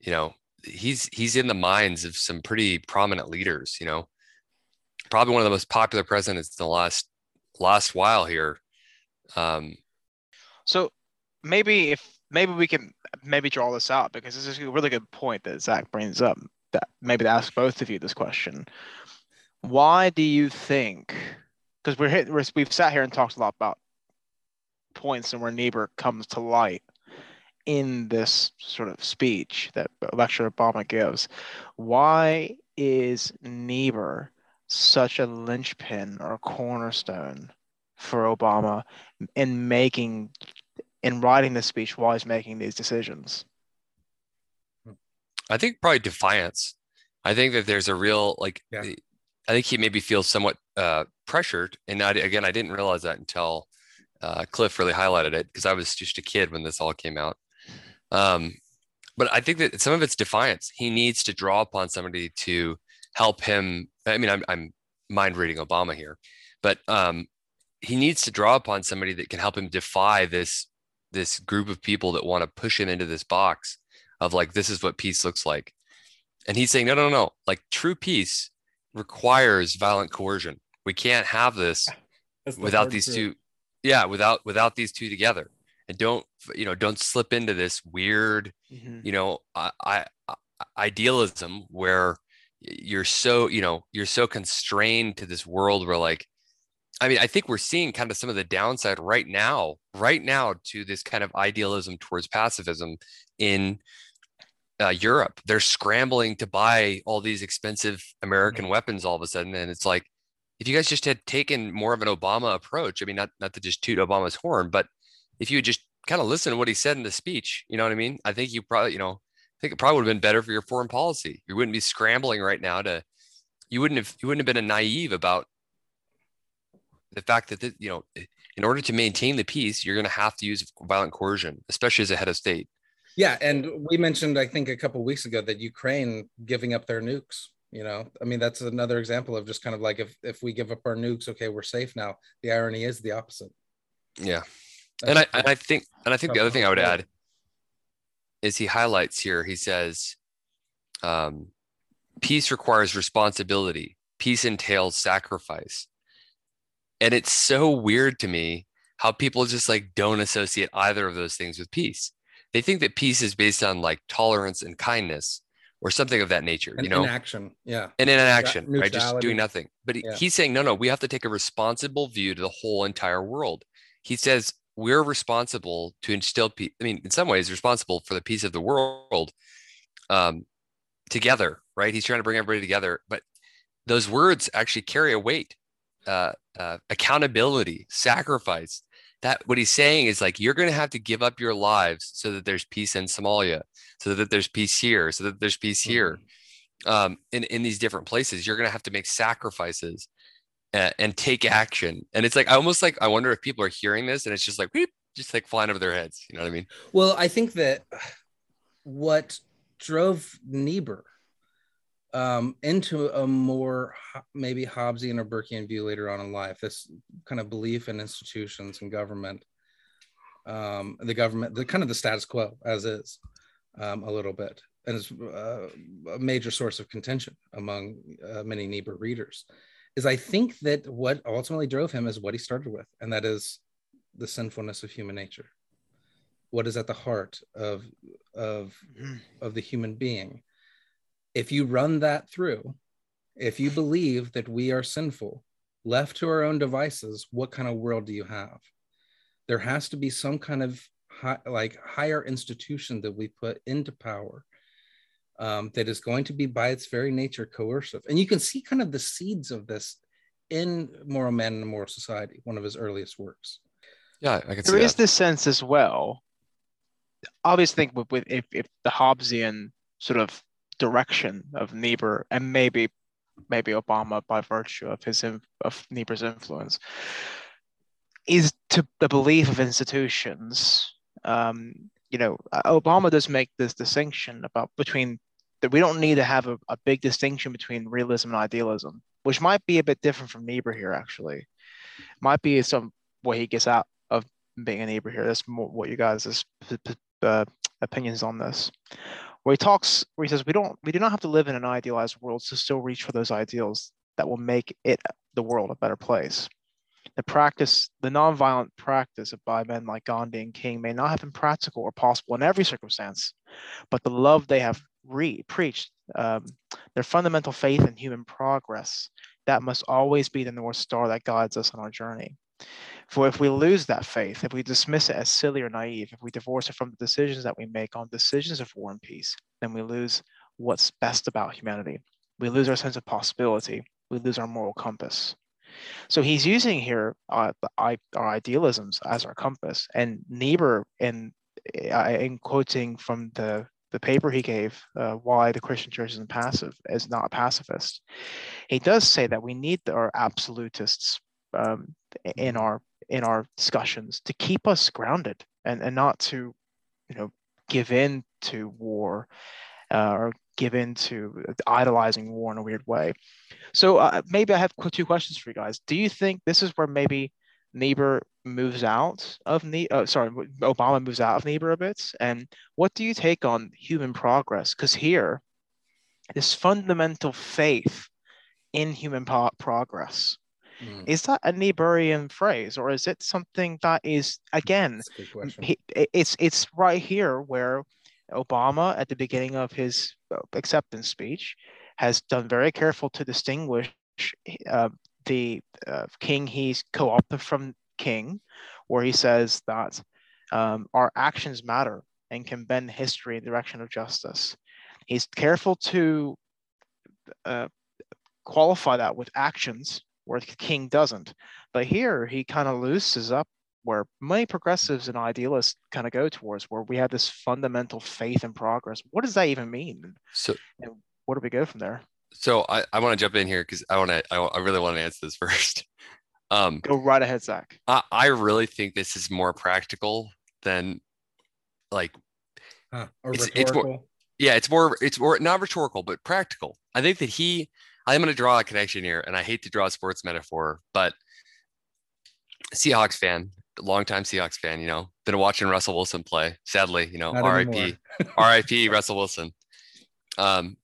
you know, he's he's in the minds of some pretty prominent leaders. You know, probably one of the most popular presidents in the last last while here. Um, so maybe if maybe we can maybe draw this out because this is a really good point that Zach brings up. That maybe to ask both of you this question: Why do you think? Because we're, hit, we're we've sat here and talked a lot about points and where Niebuhr comes to light in this sort of speech that lecture Obama gives. Why is Niebuhr such a linchpin or cornerstone for Obama in making in writing this speech while he's making these decisions? I think probably defiance. I think that there's a real like Yeah. I think he maybe feels somewhat uh, pressured, and I, again, I didn't realize that until uh, Cliff really highlighted it because I was just a kid when this all came out. Um, but I think that some of it's defiance. He needs to draw upon somebody to help him. I mean, I'm, I'm mind reading Obama here, but um, he needs to draw upon somebody that can help him defy this this group of people that want to push him into this box of like this is what peace looks like. And he's saying, no, no, no. Like true peace requires violent coercion. We can't have this the without these two yeah without without these two together and don't you know don't slip into this weird you know I, I- idealism where you're so you know you're so constrained to this world where like i mean i think we're seeing kind of some of the downside right now right now to this kind of idealism towards pacifism in uh, europe. They're scrambling to buy all these expensive american weapons all of a sudden and it's like if you guys just had taken more of an obama approach i mean not not to just toot obama's horn but if you had just kind of listened to what he said in the speech you know what i mean? I think you probably you know I think it probably would have been better for your foreign policy. You wouldn't be scrambling right now to, you wouldn't have, you wouldn't have been a naive about the fact that, you know, in order to maintain the peace, you're going to have to use violent coercion, especially as a head of state. Yeah, and we mentioned, I think, a couple weeks ago that Ukraine giving up their nukes. You know, I mean, that's another example of just kind of like if if we give up our nukes, okay, we're safe now. The irony is the opposite. Yeah. And I, and I think, and I think the other thing I would add is he highlights here, he says, um, peace requires responsibility. Peace entails sacrifice. And it's so weird to me how people just like don't associate either of those things with peace. They think that peace is based on like tolerance and kindness or something of that nature, and you know? inaction. Yeah, and in an action, right? Just doing nothing. But Yeah. he's saying, no, no, we have to take a responsible view to the whole entire world. He says we're responsible to instill peace. I mean, in some ways, responsible for the peace of the world um, together, right? He's trying to bring everybody together. But those words actually carry a weight uh, uh, accountability, sacrifice. That what he's saying is like, you're going to have to give up your lives so that there's peace in Somalia, so that there's peace here, so that there's peace here um, in in these different places. You're going to have to make sacrifices and, and take action. And it's like I almost like I wonder if people are hearing this and it's just like whoop, just like flying over their heads. You know what I mean? Well, I think that what drove Niebuhr um, into a more maybe Hobbesian or Burkean view later on in life, this kind of belief in institutions and government, um, the government, the kind of the status quo as is, um, a little bit, and it's uh, a major source of contention among uh, many Niebuhr readers. Is I think that what ultimately drove him is what he started with, and that is the sinfulness of human nature what is at the heart of of of the human being if you run that through if you believe that we are sinful left to our own devices what kind of world do you have there has to be some kind of high, like higher institution that we put into power um, that is going to be by its very nature coercive and you can see kind of the seeds of this in moral man and immoral society one of his earliest works Yeah, I can see There is that. this sense as well. I always think with, with if, if the Hobbesian sort of direction of Niebuhr and maybe maybe Obama by virtue of his of Niebuhr's influence is to the belief of institutions. Um, you know, Obama does make this distinction about between that we don't need to have a, a big distinction between realism and idealism, which might be a bit different from Niebuhr here. Actually, might be some way he gets out of being a Niebuhr here. That's more what you guys' uh, opinions on this. Where he talks, where he says we don't, we do not have to live in an idealized world to still reach for those ideals that will make it the world a better place. The practice, the nonviolent practice of by men like Gandhi and King may not have been practical or possible in every circumstance, but the love they have re- preached, um, their fundamental faith in human progress, that must always be the North Star that guides us on our journey. For if we lose that faith, if we dismiss it as silly or naive, if we divorce it from the decisions that we make on decisions of war and peace, then we lose what's best about humanity. We lose our sense of possibility. we lose our moral compass. So he's using here uh, our idealisms as our compass. And Niebuhr, in, uh, in quoting from the, the paper he gave, uh, Why the Christian Church isn't passive, is not a pacifist, he does say that we need our absolutists um, in mm-hmm. our in our discussions to keep us grounded and, and not to you know give in to war uh, or give in to idolizing war in a weird way. So uh, maybe I have two questions for you guys. Do you think this is where maybe Niebuhr moves out of ne- uh, sorry, Obama moves out of Niebuhr a bit? And what do you take on human progress? Because here, this fundamental faith in human po- progress. Mm. Is that a Niebuhrian phrase, or is it something that is again? it's it's right here where Obama, at the beginning of his uh, acceptance speech, has done very careful to distinguish uh, the uh, king he's co-opted from King, where he says that um, our actions matter and can bend history in the direction of justice. He's careful to uh, qualify that with actions, where the King doesn't. But here he kind of looses up where many progressives and idealists kind of go towards, where we have this fundamental faith in progress. What does that even mean? So, and where do we go from there? So I, I want to jump in here because I want to I, I really want to answer this first. Um, go right ahead, Zach. I, I really think this is more practical than like huh, or it's, rhetorical. It's more, yeah, it's more it's more not rhetorical but practical. I think that he I'm going to draw a connection here, and I hate to draw a sports metaphor, but Seahawks fan, longtime Seahawks fan, you know, been watching Russell Wilson play. Sadly, you know, RIP, RIP Russell Wilson. Um,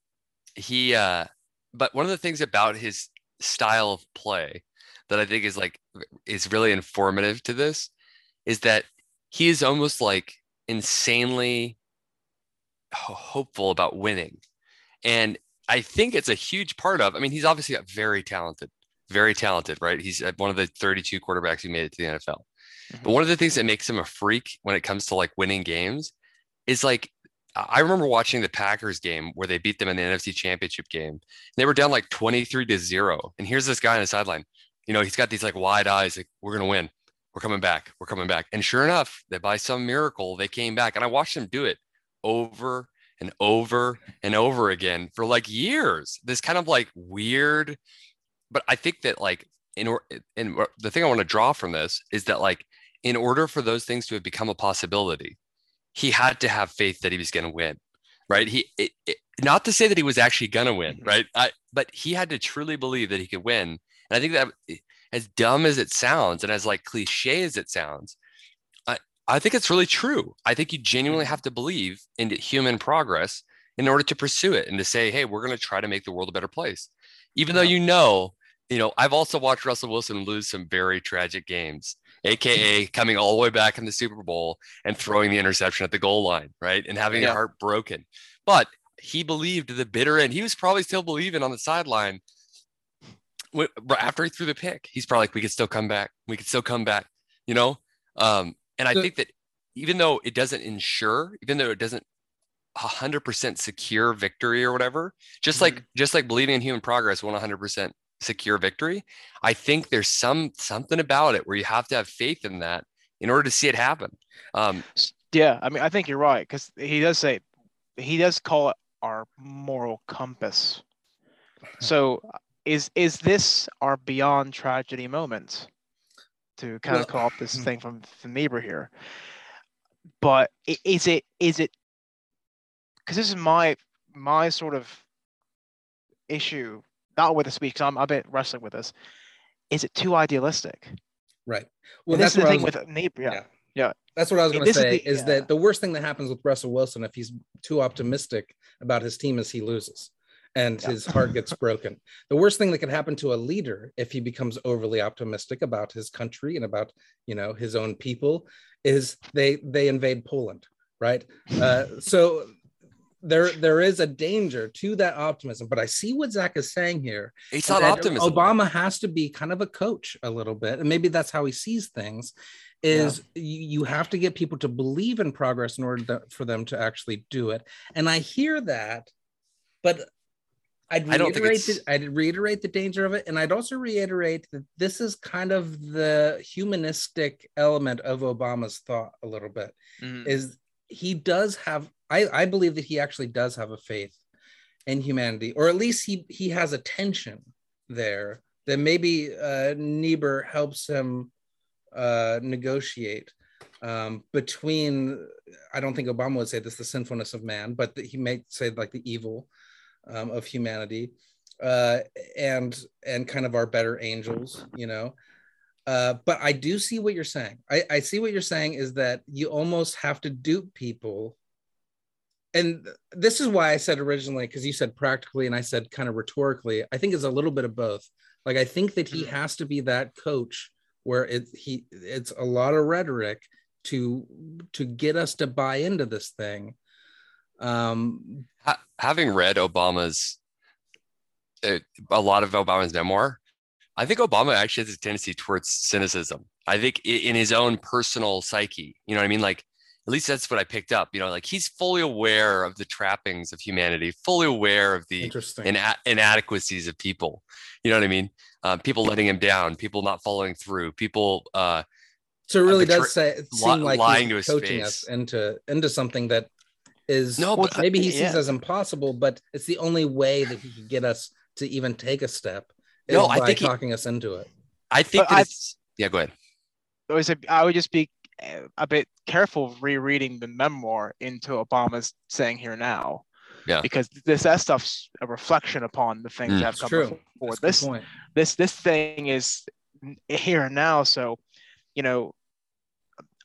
he, uh, but one of the things about his style of play that I think is like is really informative to this is that he is almost like insanely hopeful about winning, and I think it's a huge part of. I mean, he's obviously very talented, very talented, right? He's one of the 32 quarterbacks who made it to the NFL. Mm-hmm. But one of the things that makes him a freak when it comes to like winning games is like I remember watching the Packers game where they beat them in the NFC Championship game. They were down like 23 to 0. And here's this guy on the sideline. You know, he's got these like wide eyes, like, we're gonna win. We're coming back. We're coming back. And sure enough, that by some miracle, they came back. And I watched them do it over and over and over again for like years. This kind of like weird, but I think that like in or in the thing I want to draw from this is that like in order for those things to have become a possibility, he had to have faith that he was going to win, right? He it, it, not to say that he was actually going to win, mm-hmm. right? I, but he had to truly believe that he could win. And I think that as dumb as it sounds and as like cliche as it sounds, I, think it's really true. I think you genuinely mm-hmm. have to believe in human progress in order to pursue it and to say, hey, we're going to try to make the world a better place. Even though you know, you know, I've also watched Russell Wilson lose some very tragic games aka coming all the way back in the Super Bowl and throwing the interception at the goal line, right? And having yeah. a heart broken. But he believed to the bitter end. He was probably still believing on the sideline after he threw the pick. He's probably like, we could still come back. We could still come back, you know? Um, and I think that even though it doesn't ensure, even though it doesn't 100% secure victory or whatever, just mm-hmm. like just like believing in human progress won't 100% secure victory. I think there's some something about it where you have to have faith in that in order to see it happen. Um, yeah, I mean, I think you're right because he does say he does call it our moral compass. So, is is this our beyond tragedy moment? To kind well, of call up this thing from from Niebuhr here, but is it is it because this is my my sort of issue not with the speech, because I'm a bit wrestling with this. Is it too idealistic? Right. Well, that's the thing was, with Niebuhr. Yeah. yeah. yeah. That's what I was going to say. Is, the, is yeah. that the worst thing that happens with Russell Wilson if he's too optimistic about his team is he loses and yeah. his heart gets broken. The worst thing that can happen to a leader if he becomes overly optimistic about his country and about you know his own people is they they invade Poland, right? Uh, so there there is a danger to that optimism but i see what zach is saying here it's not optimism obama has to be kind of a coach a little bit and maybe that's how he sees things is yeah. you, you have to get people to believe in progress in order to, for them to actually do it and i hear that but I'd I don't think reiterate, the, I'd reiterate the danger of it, and I'd also reiterate that this is kind of the humanistic element of Obama's thought a little bit. Mhm. Is he does have? I I believe that he actually does have a faith in humanity, or at least he he has a tension there that maybe uh, Niebuhr helps him uh, negotiate um, between. I don't think Obama would say this the sinfulness of man, but he may say like the evil um, of humanity uh, and and kind of our better angels, you know. Uh, but I do see what you're saying. I, I see what you're saying is that you almost have to dupe people. And this is why I said originally, because you said practically and I said kind of rhetorically, I think it's a little bit of both. Like I think that he Mhm. has to be that coach where it he it's a lot of rhetoric to to get us to buy into this thing. Um, Ha- having read Obama's uh, a lot of Obama's memoir, I think Obama actually has a tendency towards cynicism. I think in his own personal psyche, you know what I mean? Like, at least that's what I picked up. You know, like he's fully aware of the trappings of humanity, fully aware of the ina- inadequacies of people. You know what I mean? Uh, people letting him down, people not following through, people. Uh, So it really betray- does say li- seem like lying to he's his coaching us into into something that is No, but- maybe he sees yeah. as impossible, but it's the only way that he could get us to even take a step. Is No, I by think he- talking us into it. I think that I- it's, yeah. Go ahead. I would say I would just be uh, a bit careful rereading the memoir into Obama's saying here now. Yeah. Because this that stuff's a reflection upon the things Mm. that have come true. before. That's This point. this this thing is here and now. So, you know,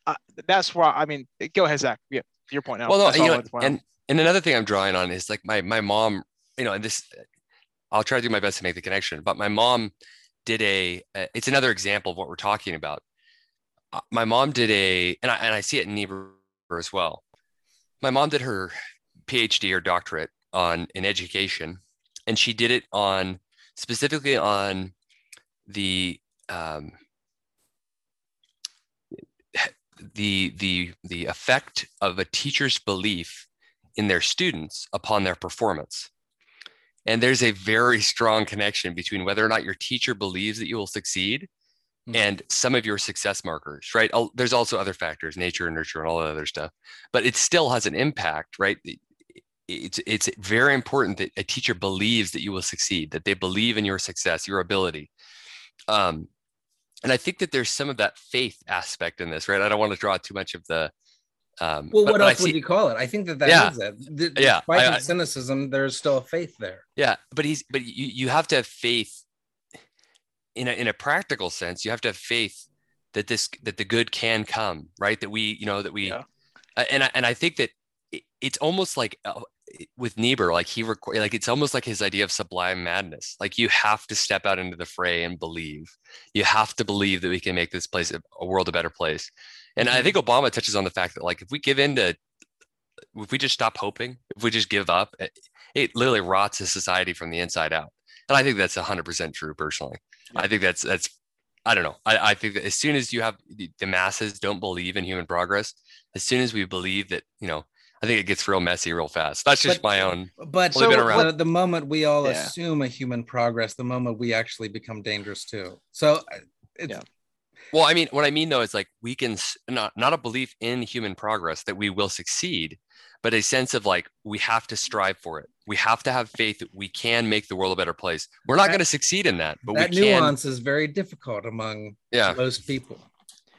uh, that's why I mean, go ahead, Zach. Yeah, your point now. well no you know, wanted to point out. and and another thing i'm drawing on is like my my mom you know and this i'll try to do my best to make the connection but my mom did a uh, it's another example of what we're talking about Uh, my mom did a and i, and I see it in Niebuhr as well my mom did her phd or doctorate on in education and she did it on specifically on the um, the the the effect of a teacher's belief in their students upon their performance. And there's a very strong connection between whether or not your teacher believes that you will succeed Mhm. and some of your success markers right? There's also other factors nature and nurture and all that other stuff. But it still has an impact right? It's it's very important that a teacher believes that you will succeed that they believe in your success your ability. Um, and I think that there's some of that faith aspect in this, right? I don't want to draw too much of the. Um, Well, but- what but else would you call it? I think that that Yeah. is it. D- Yeah, Despite I- the I- cynicism, there's still a faith there. Yeah, but he's but you you have to have faith. In a in a practical sense, you have to have faith that this that the good can come, right? That we you know that we, Yeah. uh, and I, and I think that it, it's almost like uh, with Niebuhr, like he requ- like it's almost like his idea of sublime madness. Like you have to step out into the fray and believe. You have to believe that we can make this place a, world a better place. And I mm-hmm. think Obama touches on the fact that like if we give in to if we just stop hoping, if we just give up, it, it literally rots a society from the inside out. And I think that's 100% true personally. I think that's that's I don't know. I, I think that as soon as you have the masses don't believe in human progress, as soon as we believe that, you know, I think it gets real messy real fast. That's just But- my own. But Only been the- around- the, the moment we all Yeah. assume a human progress, the moment we actually become dangerous too. So it's Yeah. Well, I mean, what I mean though is like we can not not a belief in human progress that we will succeed, but a sense of like we have to strive for it. We have to have faith that we can make the world a better place. We're not going to succeed in that, but that we can. nuance is very difficult among Yeah. most people.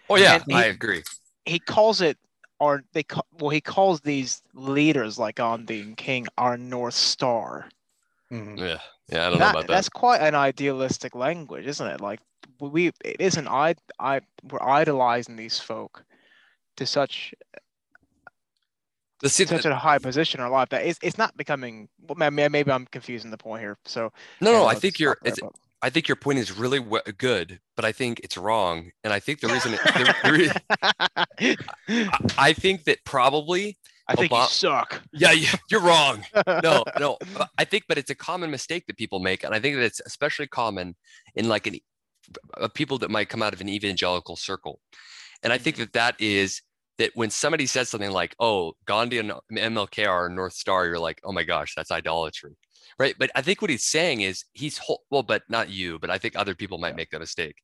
Oh yeah, he- I agree. he calls it or they call well he calls these leaders like Gandhi and King our North Star. Mhm. Yeah, yeah. I don't That- know about that. That's quite an idealistic language, isn't it? Like we it isn't I I we're idolizing these folk to such The, see, such a high position in our life that it's, it's not becoming well may- may- maybe I'm confusing the point here. So no, yeah, no. I think you're. there, It's, but- I think your point is really w- good, but I think it's wrong. And I think the reason, it, the, the re- I- I think that probably, I think you suck. yeah, you- you're wrong. no, no. I think, but it's a common mistake that people make, and I think that it's especially common in like an uh, people that might come out of an evangelical circle, and I think that that is that when somebody says something like, "Oh, Gandhi and MLK are North Star," you're like, "Oh my gosh, that's idolatry." Right? But I think what he's saying is he's well, but not you, but I think other people might make that mistake.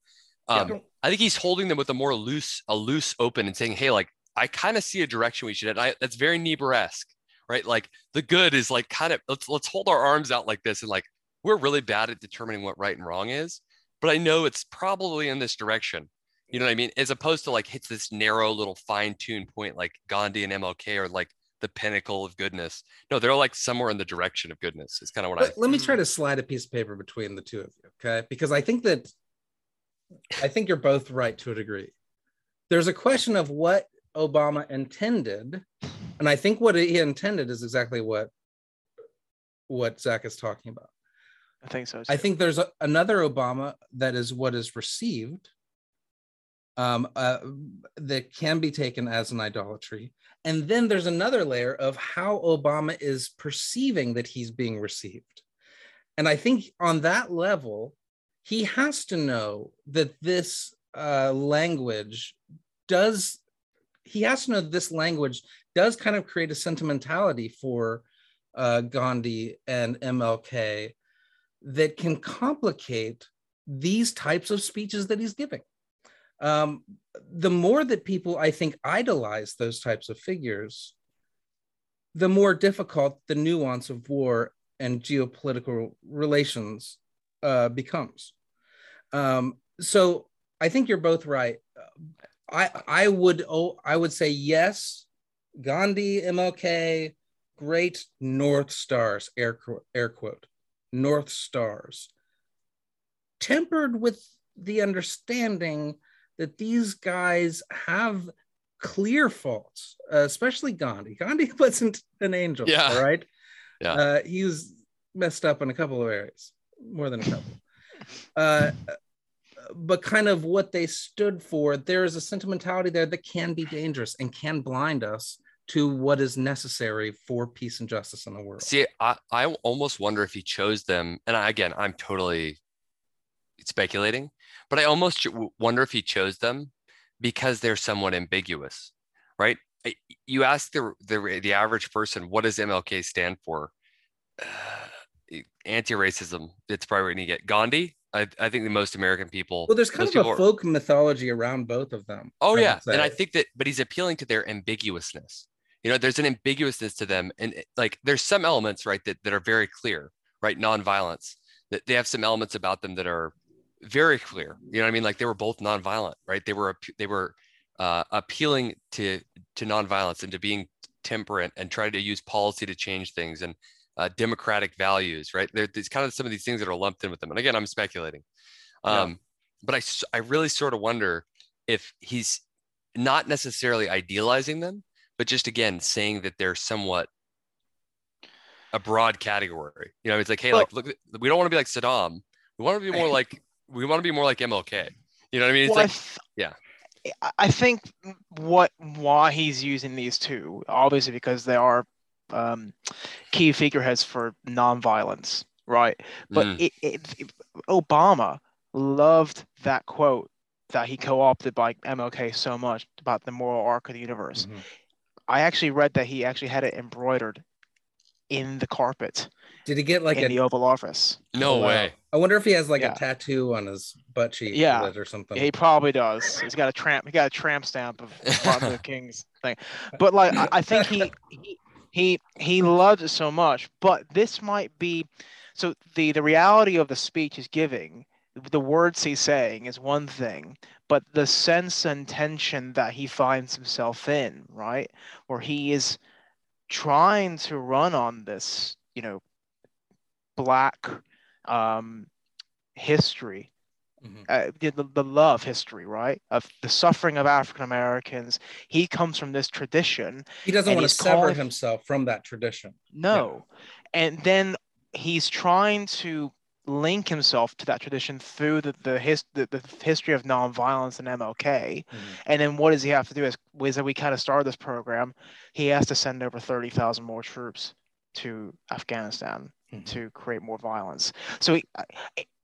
Um, yeah, I think he's holding them with a more loose, a loose open and saying, "Hey, like I kind of see a direction we should head." I, that's very Niebuhr-esque, right? Like the good is like kind of let's let's hold our arms out like this and like we're really bad at determining what right and wrong is, but I know it's probably in this direction. You know what I mean? As opposed to like hits this narrow little fine-tuned point like Gandhi and MLK are like the pinnacle of goodness. No, they're like somewhere in the direction of goodness. It's kind of what let, I let me try to slide a piece of paper between the two of you, okay? Because I think that I think you're both right to a degree. There's a question of what Obama intended, and I think what he intended is exactly what what Zach is talking about. I think so. Too. I think there's a, another Obama that is what is received um, uh, that can be taken as an idolatry. And then there's another layer of how Obama is perceiving that he's being received. And I think on that level, he has to know that this uh, language does, he has to know that this language does kind of create a sentimentality for uh, Gandhi and MLK that can complicate these types of speeches that he's giving. Um, the more that people, I think, idolize those types of figures, the more difficult the nuance of war and geopolitical relations uh, becomes. Um, so I think you're both right. I I would oh I would say yes, Gandhi, MLK, great North Stars, air air quote North Stars, tempered with the understanding that these guys have clear faults, uh, especially Gandhi. Gandhi wasn't an angel, yeah. right? Yeah. Uh, he was messed up in a couple of areas, more than a couple. Uh, but kind of what they stood for, there is a sentimentality there that can be dangerous and can blind us to what is necessary for peace and justice in the world. See, I, I almost wonder if he chose them. And I, again, I'm totally speculating, but I almost wonder if he chose them because they're somewhat ambiguous, right? You ask the, the, the average person, what does MLK stand for? Uh, anti-racism. It's probably what you get. Gandhi, I, I, think the most American people. Well, there's kind of a folk are, mythology around both of them. Oh yeah, and I think that, but he's appealing to their ambiguousness you know there's an ambiguousness to them and like there's some elements right that, that are very clear right nonviolence that they have some elements about them that are very clear you know what i mean like they were both nonviolent right they were they were uh, appealing to to nonviolence and to being temperate and trying to use policy to change things and uh, democratic values right there, there's kind of some of these things that are lumped in with them and again i'm speculating um, yeah. but i i really sort of wonder if he's not necessarily idealizing them but just again saying that they're somewhat a broad category. You know, it's like, hey, well, like, look, we don't want to be like Saddam. We want to be more like we want to be more like MLK. You know what I mean? It's well, like, yeah. I think what why he's using these two, obviously because they are um, key figureheads for nonviolence, right? But mm. it, it, it, Obama loved that quote that he co-opted by MLK so much about the moral arc of the universe. Mm-hmm. I actually read that he actually had it embroidered in the carpet. Did he get like in a, the Oval Office? No way. I wonder if he has like yeah. a tattoo on his butt cheek yeah. or something. he probably does. He's got a tramp. He got a tramp stamp of Martin Luther King's thing. But like, I, I think he, he he he loves it so much. But this might be so. The the reality of the speech he's giving, the words he's saying, is one thing but the sense and tension that he finds himself in, right? Where he is trying to run on this, you know, black um, history, mm-hmm. uh, the, the love history, right? Of the suffering of African Americans. He comes from this tradition. He doesn't want to sever himself from that tradition. No. Yeah. And then he's trying to link himself to that tradition through the the, his, the, the history of nonviolence and MLK. Mm-hmm. And then what does he have to do? As, as we kind of started this program, he has to send over 30,000 more troops to Afghanistan mm-hmm. to create more violence. So he, I,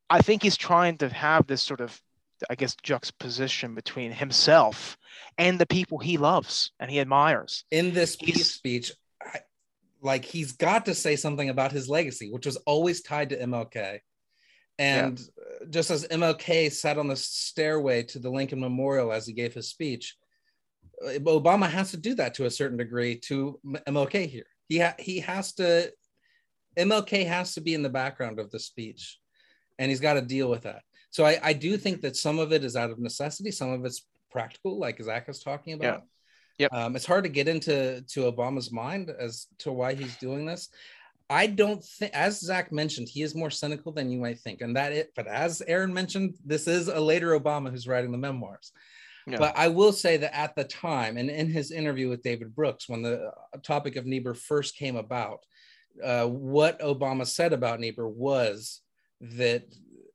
I think he's trying to have this sort of I guess, juxtaposition between himself and the people he loves and he admires. In this peace He's- speech, I, like he's got to say something about his legacy, which was always tied to MLK. And uh, just as MLK sat on the stairway to the Lincoln Memorial as he gave his speech, uh, Obama has to do that to a certain degree to MLK here. He ha- he has to MLK has to be in the background of the speech, and he's got to deal with that. So I, I do think that some of it is out of necessity, some of it's practical, like Zach was talking about. Yep. Um, it's hard to get into to Obama's mind as to why he's doing this. I don't think, as Zach mentioned, he is more cynical than you might think, and that it. But as Aaron mentioned, this is a later Obama who's writing the memoirs. Yeah. But I will say that at the time, and in his interview with David Brooks, when the topic of Niebuhr first came about, uh, what Obama said about Niebuhr was that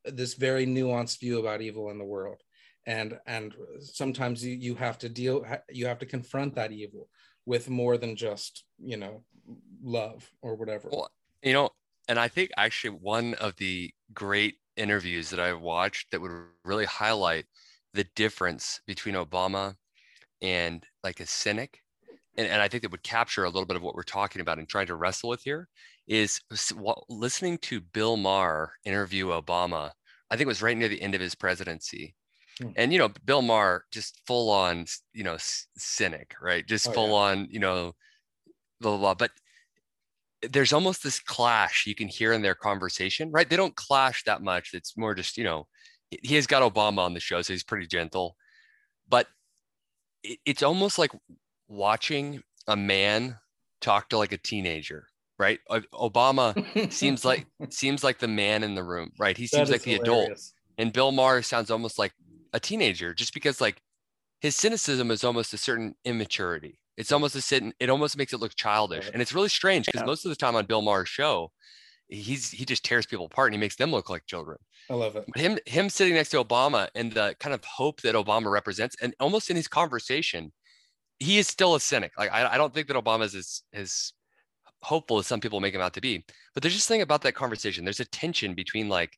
this very nuanced view about evil in the world, and and sometimes you you have to deal, you have to confront that evil with more than just you know love or whatever. Well, you know, and I think actually one of the great interviews that I've watched that would really highlight the difference between Obama and like a cynic, and, and I think that would capture a little bit of what we're talking about and trying to wrestle with here is listening to Bill Maher interview Obama. I think it was right near the end of his presidency. Hmm. And you know, Bill Maher just full on, you know, cynic, right? Just Oh, full yeah. on, you know, blah blah blah. But there's almost this clash you can hear in their conversation, right? They don't clash that much. It's more just, you know, he- he has got Obama on the show, so he's pretty gentle. But it, it's almost like watching a man talk to like a teenager, right? Obama seems like seems like the man in the room, right? He seems like the adult. And Bill Maher sounds almost like a teenager, just because like his cynicism is almost a certain immaturity. It's almost a certain, it almost makes it look childish. And it's really strange because Yeah. most of the time on Bill Maher's show, he's he just tears people apart and he makes them look like children. I love it. But him him sitting next to Obama and the kind of hope that Obama represents, and almost in his conversation, he is still a cynic. Like I, I don't think that Obama is as, as hopeful as some people make him out to be. But there's just thing about that conversation. There's a tension between like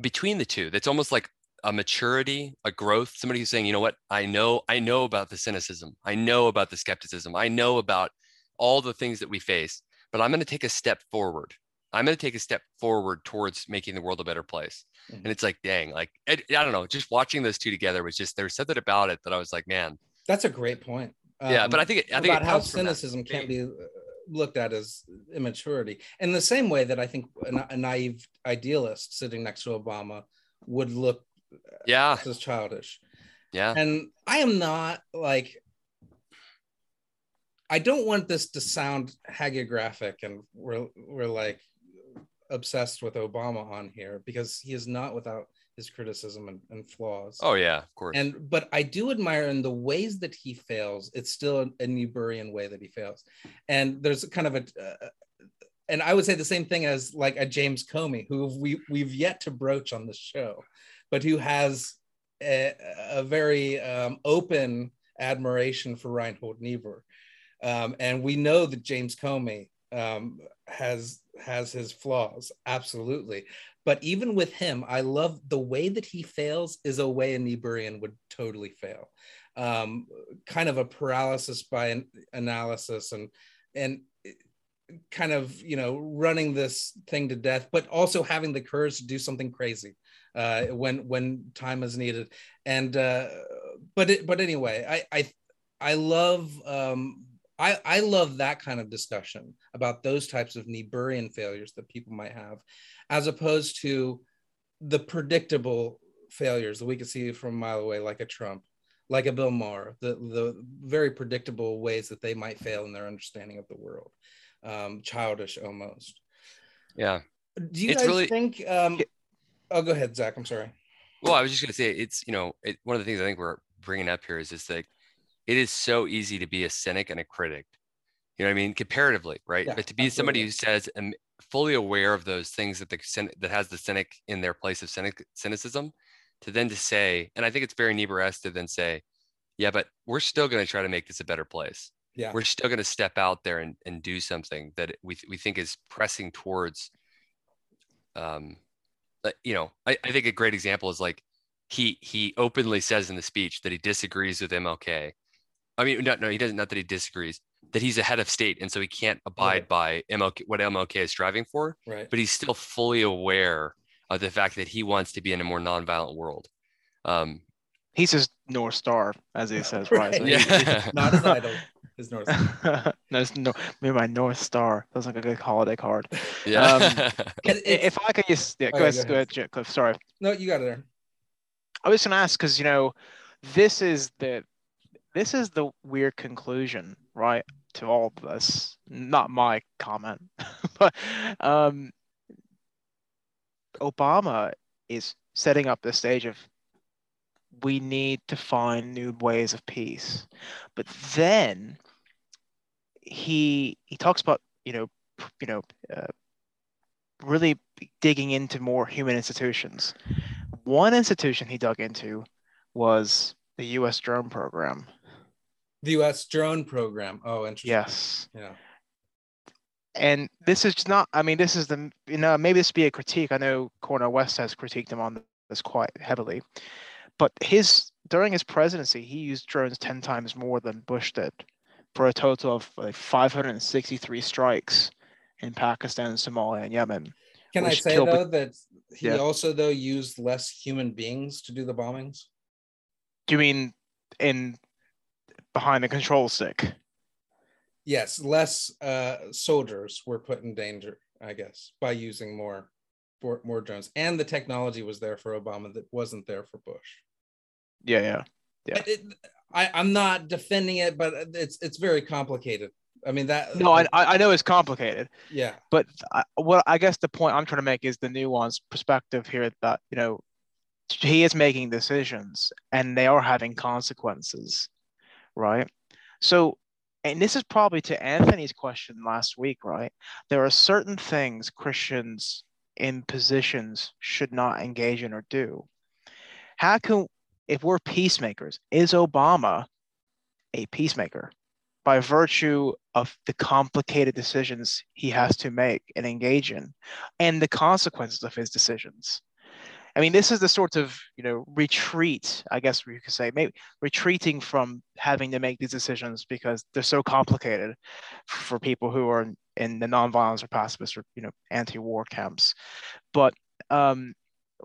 between the two that's almost like a maturity, a growth, somebody who's saying, you know what, I know, I know about the cynicism, I know about the skepticism, I know about all the things that we face, but I'm going to take a step forward. I'm going to take a step forward towards making the world a better place. Mhm. And it's like, dang, like I, I don't know, just watching those two together was just there was something about it that I was like, man, That's a great point. yeah. Um, But I think it, I think about how comes from that. cynicism can't be uh, looked at as immaturity in the same way that i think a, na- a naive idealist sitting next to obama would look Yeah, as childish yeah, and i am not like i don't want this to sound hagiographic and we're we're like obsessed with obama on here because he is not without his criticism and, and flaws oh yeah, of course. and but I do admire in the ways that he fails. It's still a, a Niebuhrian way that he fails, and there's kind of a, uh, and I would say the same thing as like a James Comey, who we we've yet to broach on the show, but who has a, a very um, open admiration for Reinhold Niebuhr, um, and we know that James Comey um, has has his flaws, absolutely. But even with him, I love the way that he fails is a way a Niebuhrian would totally fail. Um, kind of a paralysis by an analysis and and kind of you know running this thing to death, but also having the courage to do something crazy uh, when when time is needed. And uh, but it, but anyway, I I I love um, I, I love that kind of discussion about those types of Niebuhrian failures that people might have, as opposed to the predictable failures that we could see from a mile away, like a Trump, like a Bill Maher, the, the very predictable ways that they might fail in their understanding of the world, um, childish almost. yeah. Do you It's guys really- think? Um, oh, go ahead, Zach. I'm sorry. Well, I was just gonna say it's you know it, one of the things I think we're bringing up here is just like it is so easy to be a cynic and a critic. You know what I mean? Comparatively, right? Yeah, but to be somebody who says and fully aware of those things that the that has the cynic in their place of cynic, cynicism, to then to say, and I think it's very Niebuhr-esque to then say, yeah, but we're still going to try to make this a better place. Yeah. We're still going to step out there and, and do something that we, we think is pressing towards, um, uh, you know, I, I think a great example is like he he openly says in the speech that he disagrees with MLK. I mean, no, no, he doesn't. Not that he disagrees. That he's a head of state, and so he can't abide by MLK what MLK is striving for. Right. But he's still fully aware of the fact that he wants to be in a more nonviolent world. Um, He's his North Star, as he says, right? Right. So he- Yeah. Not his idol. His North. no, it's no, maybe my North Star. Sounds like a good holiday card. yeah. It- I- If I could just, yeah, go Okay, ahead, go go ahead, J- Cliff. Sorry. No, you got it there. I was gonna ask because you know, this is the this is the weird conclusion, right, to all of this. Not my comment, but um, Obama is setting up the stage of we need to find new ways of peace, but then he he talks about you know you know uh, really digging into more human institutions. One institution he dug into was the U.S. drone program. The U.S. drone program. Oh, interesting. Yes, Yeah. and this is not. I mean, this is the you know maybe this be a critique. I know Cornel West has critiqued him on this quite heavily, but his during his presidency, he used drones ten times more than Bush did, for a total of like 563 strikes in Pakistan, Somalia, and Yemen. Can I say though that he Yeah. also though used less human beings to do the bombings? Do you mean in behind a control stick? Yes, less uh, soldiers were put in danger, I guess, by using more, more more drones, and the technology was there for Obama that wasn't there for Bush. Yeah, yeah. Yeah. It, I, I'm not defending it, but it's it's very complicated. I mean that. No, I I I know it's complicated, yeah, but I, what I guess the point I'm trying to make is the nuanced perspective here that you know he is making decisions and they are having consequences, right? So, and this is probably to Anthony's question last week, right? There are certain things Christians in positions should not engage in or do. How can, if we're peacemakers, is Obama a peacemaker by virtue of the complicated decisions he has to make and engage in and the consequences of his decisions? I mean, this is the sort of you know retreat, I guess we could say, maybe retreating from having to make these decisions because they're so complicated for people who are in, in the nonviolence or pacifist or you know anti-war camps. But um,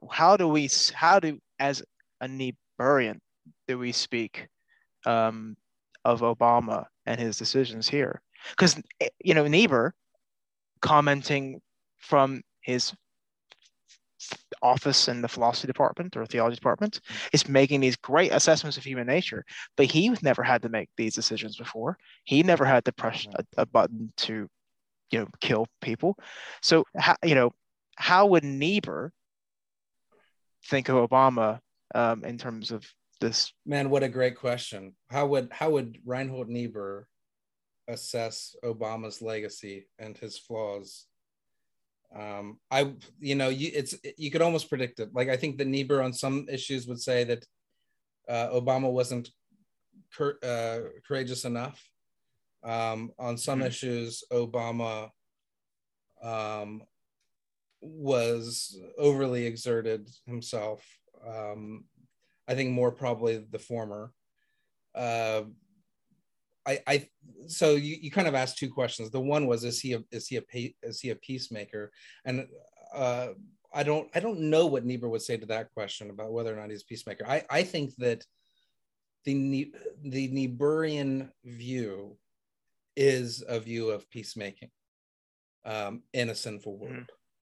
how do we, how do as a Niebuhrian do we speak um, of Obama and his decisions here? Because you know Niebuhr commenting from his office in the philosophy department or theology department is making these great assessments of human nature but he never had to make these decisions before he never had to press a, a button to you know kill people so how you know how would niebuhr think of obama um, in terms of this man, what a great question. How would how would Reinhold Niebuhr assess Obama's legacy and his flaws? Um, I you know you it's you could almost predict it. Like I think that Niebuhr on some issues would say that uh, Obama wasn't cur- uh, courageous enough. Um, on some Mhm. issues, Obama um, was overly exerted himself. Um, I think more probably the former. Uh, I, I, so you, you kind of asked two questions. The one was, is he a, is he a, is he a peacemaker? And uh, I don't, I don't know what Niebuhr would say to that question about whether or not he's a peacemaker. I, I think that the the Niebuhrian view is a view of peacemaking um, in a sinful world. Mhm.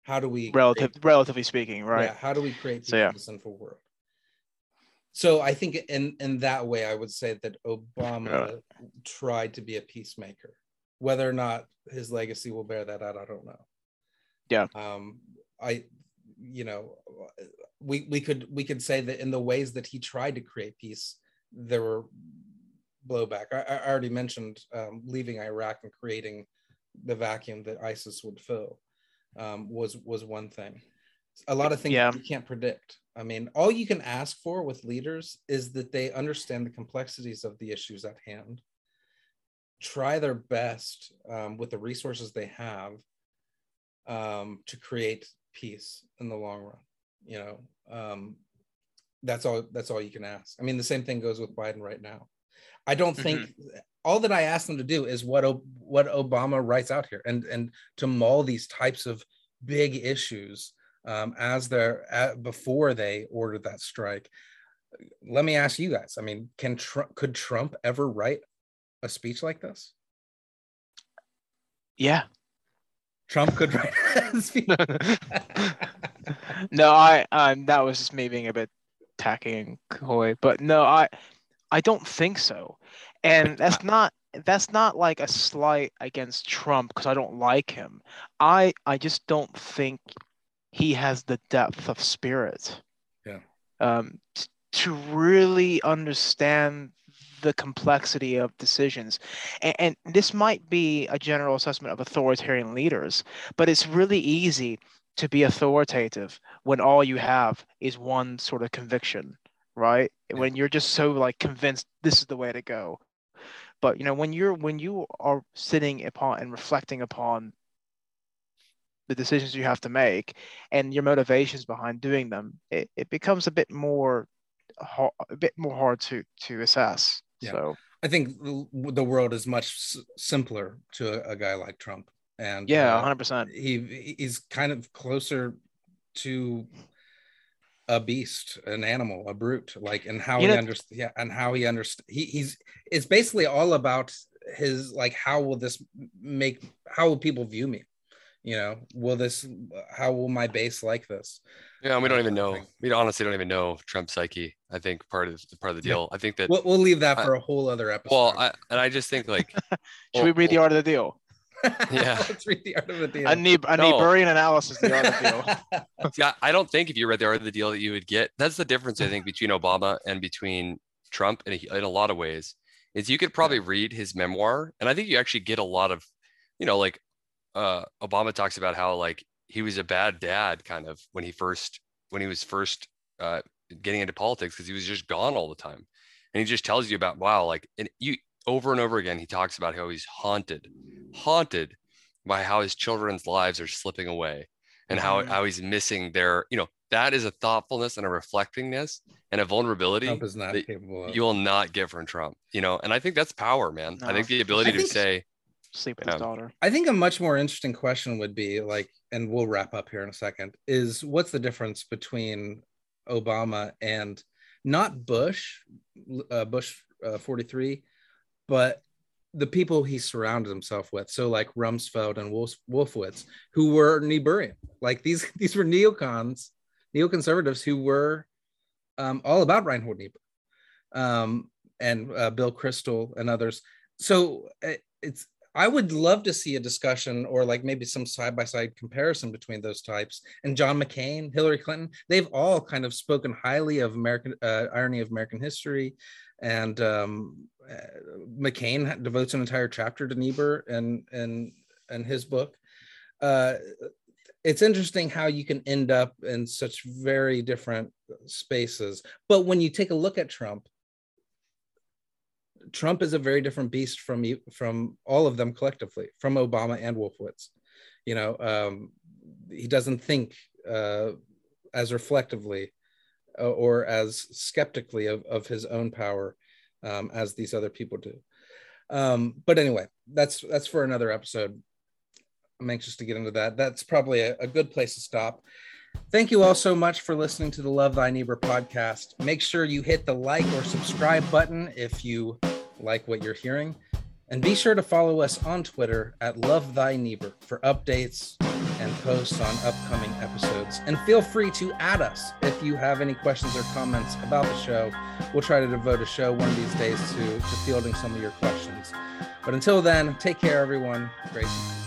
How do we relative create- relatively speaking right yeah, how do we create peace So, yeah. in a sinful world? So I think in in that way, I would say that Obama tried to be a peacemaker. Whether or not his legacy will bear that out, I don't know. Yeah. Um, I, you know, we we could we could say that in the ways that he tried to create peace, there were blowback. I, I already mentioned um, leaving Iraq and creating the vacuum that ISIS would fill um, was was one thing. A lot of things Yeah. you can't predict. I mean, all you can ask for with leaders is that they understand the complexities of the issues at hand, try their best um, with the resources they have um, to create peace in the long run. You know, um, That's all. That's all you can ask. I mean, the same thing goes with Biden right now. I don't think Mm-hmm. all that I ask them to do is what O- what Obama writes out here, and and to mull these types of big issues um, as they're at, before they ordered that strike. Let me ask you guys. I mean, can Trump could Trump ever write a speech like this? Yeah. Trump could write a speech. no, I um that was just me being a bit tacky and coy, but no, I I don't think so. And that's not that's not like a slight against Trump because I don't like him. I I just don't think he has the depth of spirit. Yeah. Um t- to really understand the complexity of decisions. And, and this might be a general assessment of authoritarian leaders, but it's really easy to be authoritative when all you have is one sort of conviction, right? Yeah. When you're just so like convinced this is the way to go. But you know, when you're when you are sitting upon and reflecting upon the decisions you have to make and your motivations behind doing them, it, it becomes a bit more a bit more hard to to assess. Yeah. So I think the world is much simpler to a, a guy like Trump, and yeah, uh, hundred percent. he he's kind of closer to a beast, an animal, a brute, like and how You he understands, yeah, and how he understands. He, he's it's basically all about his like how will this make how will people view me? You know, will this how will my base like this? Yeah, we don't Uh, even know. We honestly don't even know Trump's psyche. I think part of the part of the Yeah. deal. I think that. We'll, we'll leave that I- for a whole other episode. well, I, and I just think like Should we read the art of the deal? Yeah. let's read the art of the deal. A, ne- a No. Niebuhrian analysis of the art of the deal. Yeah, I don't think if you read the art of the deal that you would get. That's the difference I think between Obama and between Trump in a, in a lot of ways. Is you could probably read his memoir, and I think you actually get a lot of, you know, like uh, Obama talks about how like he was a bad dad kind of when he first when he was first uh, getting into politics because he was just gone all the time, and he just tells you about wow like and you over and over again he talks about how he's haunted, haunted by how his children's lives are slipping away and how, Mhm. how he's missing their, you know, that is a thoughtfulness and a reflectingness and a vulnerability Trump is not that capable of. you will not get from Trump, you know, and I think that's power, man. I think the ability I to think- say, Sleep with his daughter. I think a much more interesting question would be like, and we'll wrap up here in a second, is what's the difference between Obama and not Bush, uh, Bush uh, 43, but the people he surrounded himself with. So like Rumsfeld and Wolf, Wolfowitz, who were Niebuhrian. Like these, these were neocons, neoconservatives who were um, all about Reinhold Niebuhr um, and uh, Bill Kristol and others. So uh, it's I would love to see a discussion or like maybe some side by side comparison between those types. And John McCain, Hillary Clinton, they've all kind of spoken highly of American uh, irony of American history. And um, uh, McCain devotes an entire chapter to Niebuhr and and and his book. Uh, it's interesting how you can end up in such very different spaces. But when you take a look at Trump, Trump is a very different beast from from all of them collectively, from Obama and Wolfowitz. You know, um, he doesn't think uh, as reflectively uh, or as skeptically of, of his own power um, as these other people do. Um, but anyway, that's that's for another episode. I'm anxious to get into that. That's probably a, a good place to stop. Thank you all so much for listening to the Love Thy Niebuhr podcast. Make sure you hit the like or subscribe button if you like what you're hearing. And be sure to follow us on Twitter at Love Thy Niebuhr for updates and posts on upcoming episodes. And feel free to add us if you have any questions or comments about the show. We'll try to devote a show one of these days to, to fielding some of your questions. But until then, take care, everyone. Grace.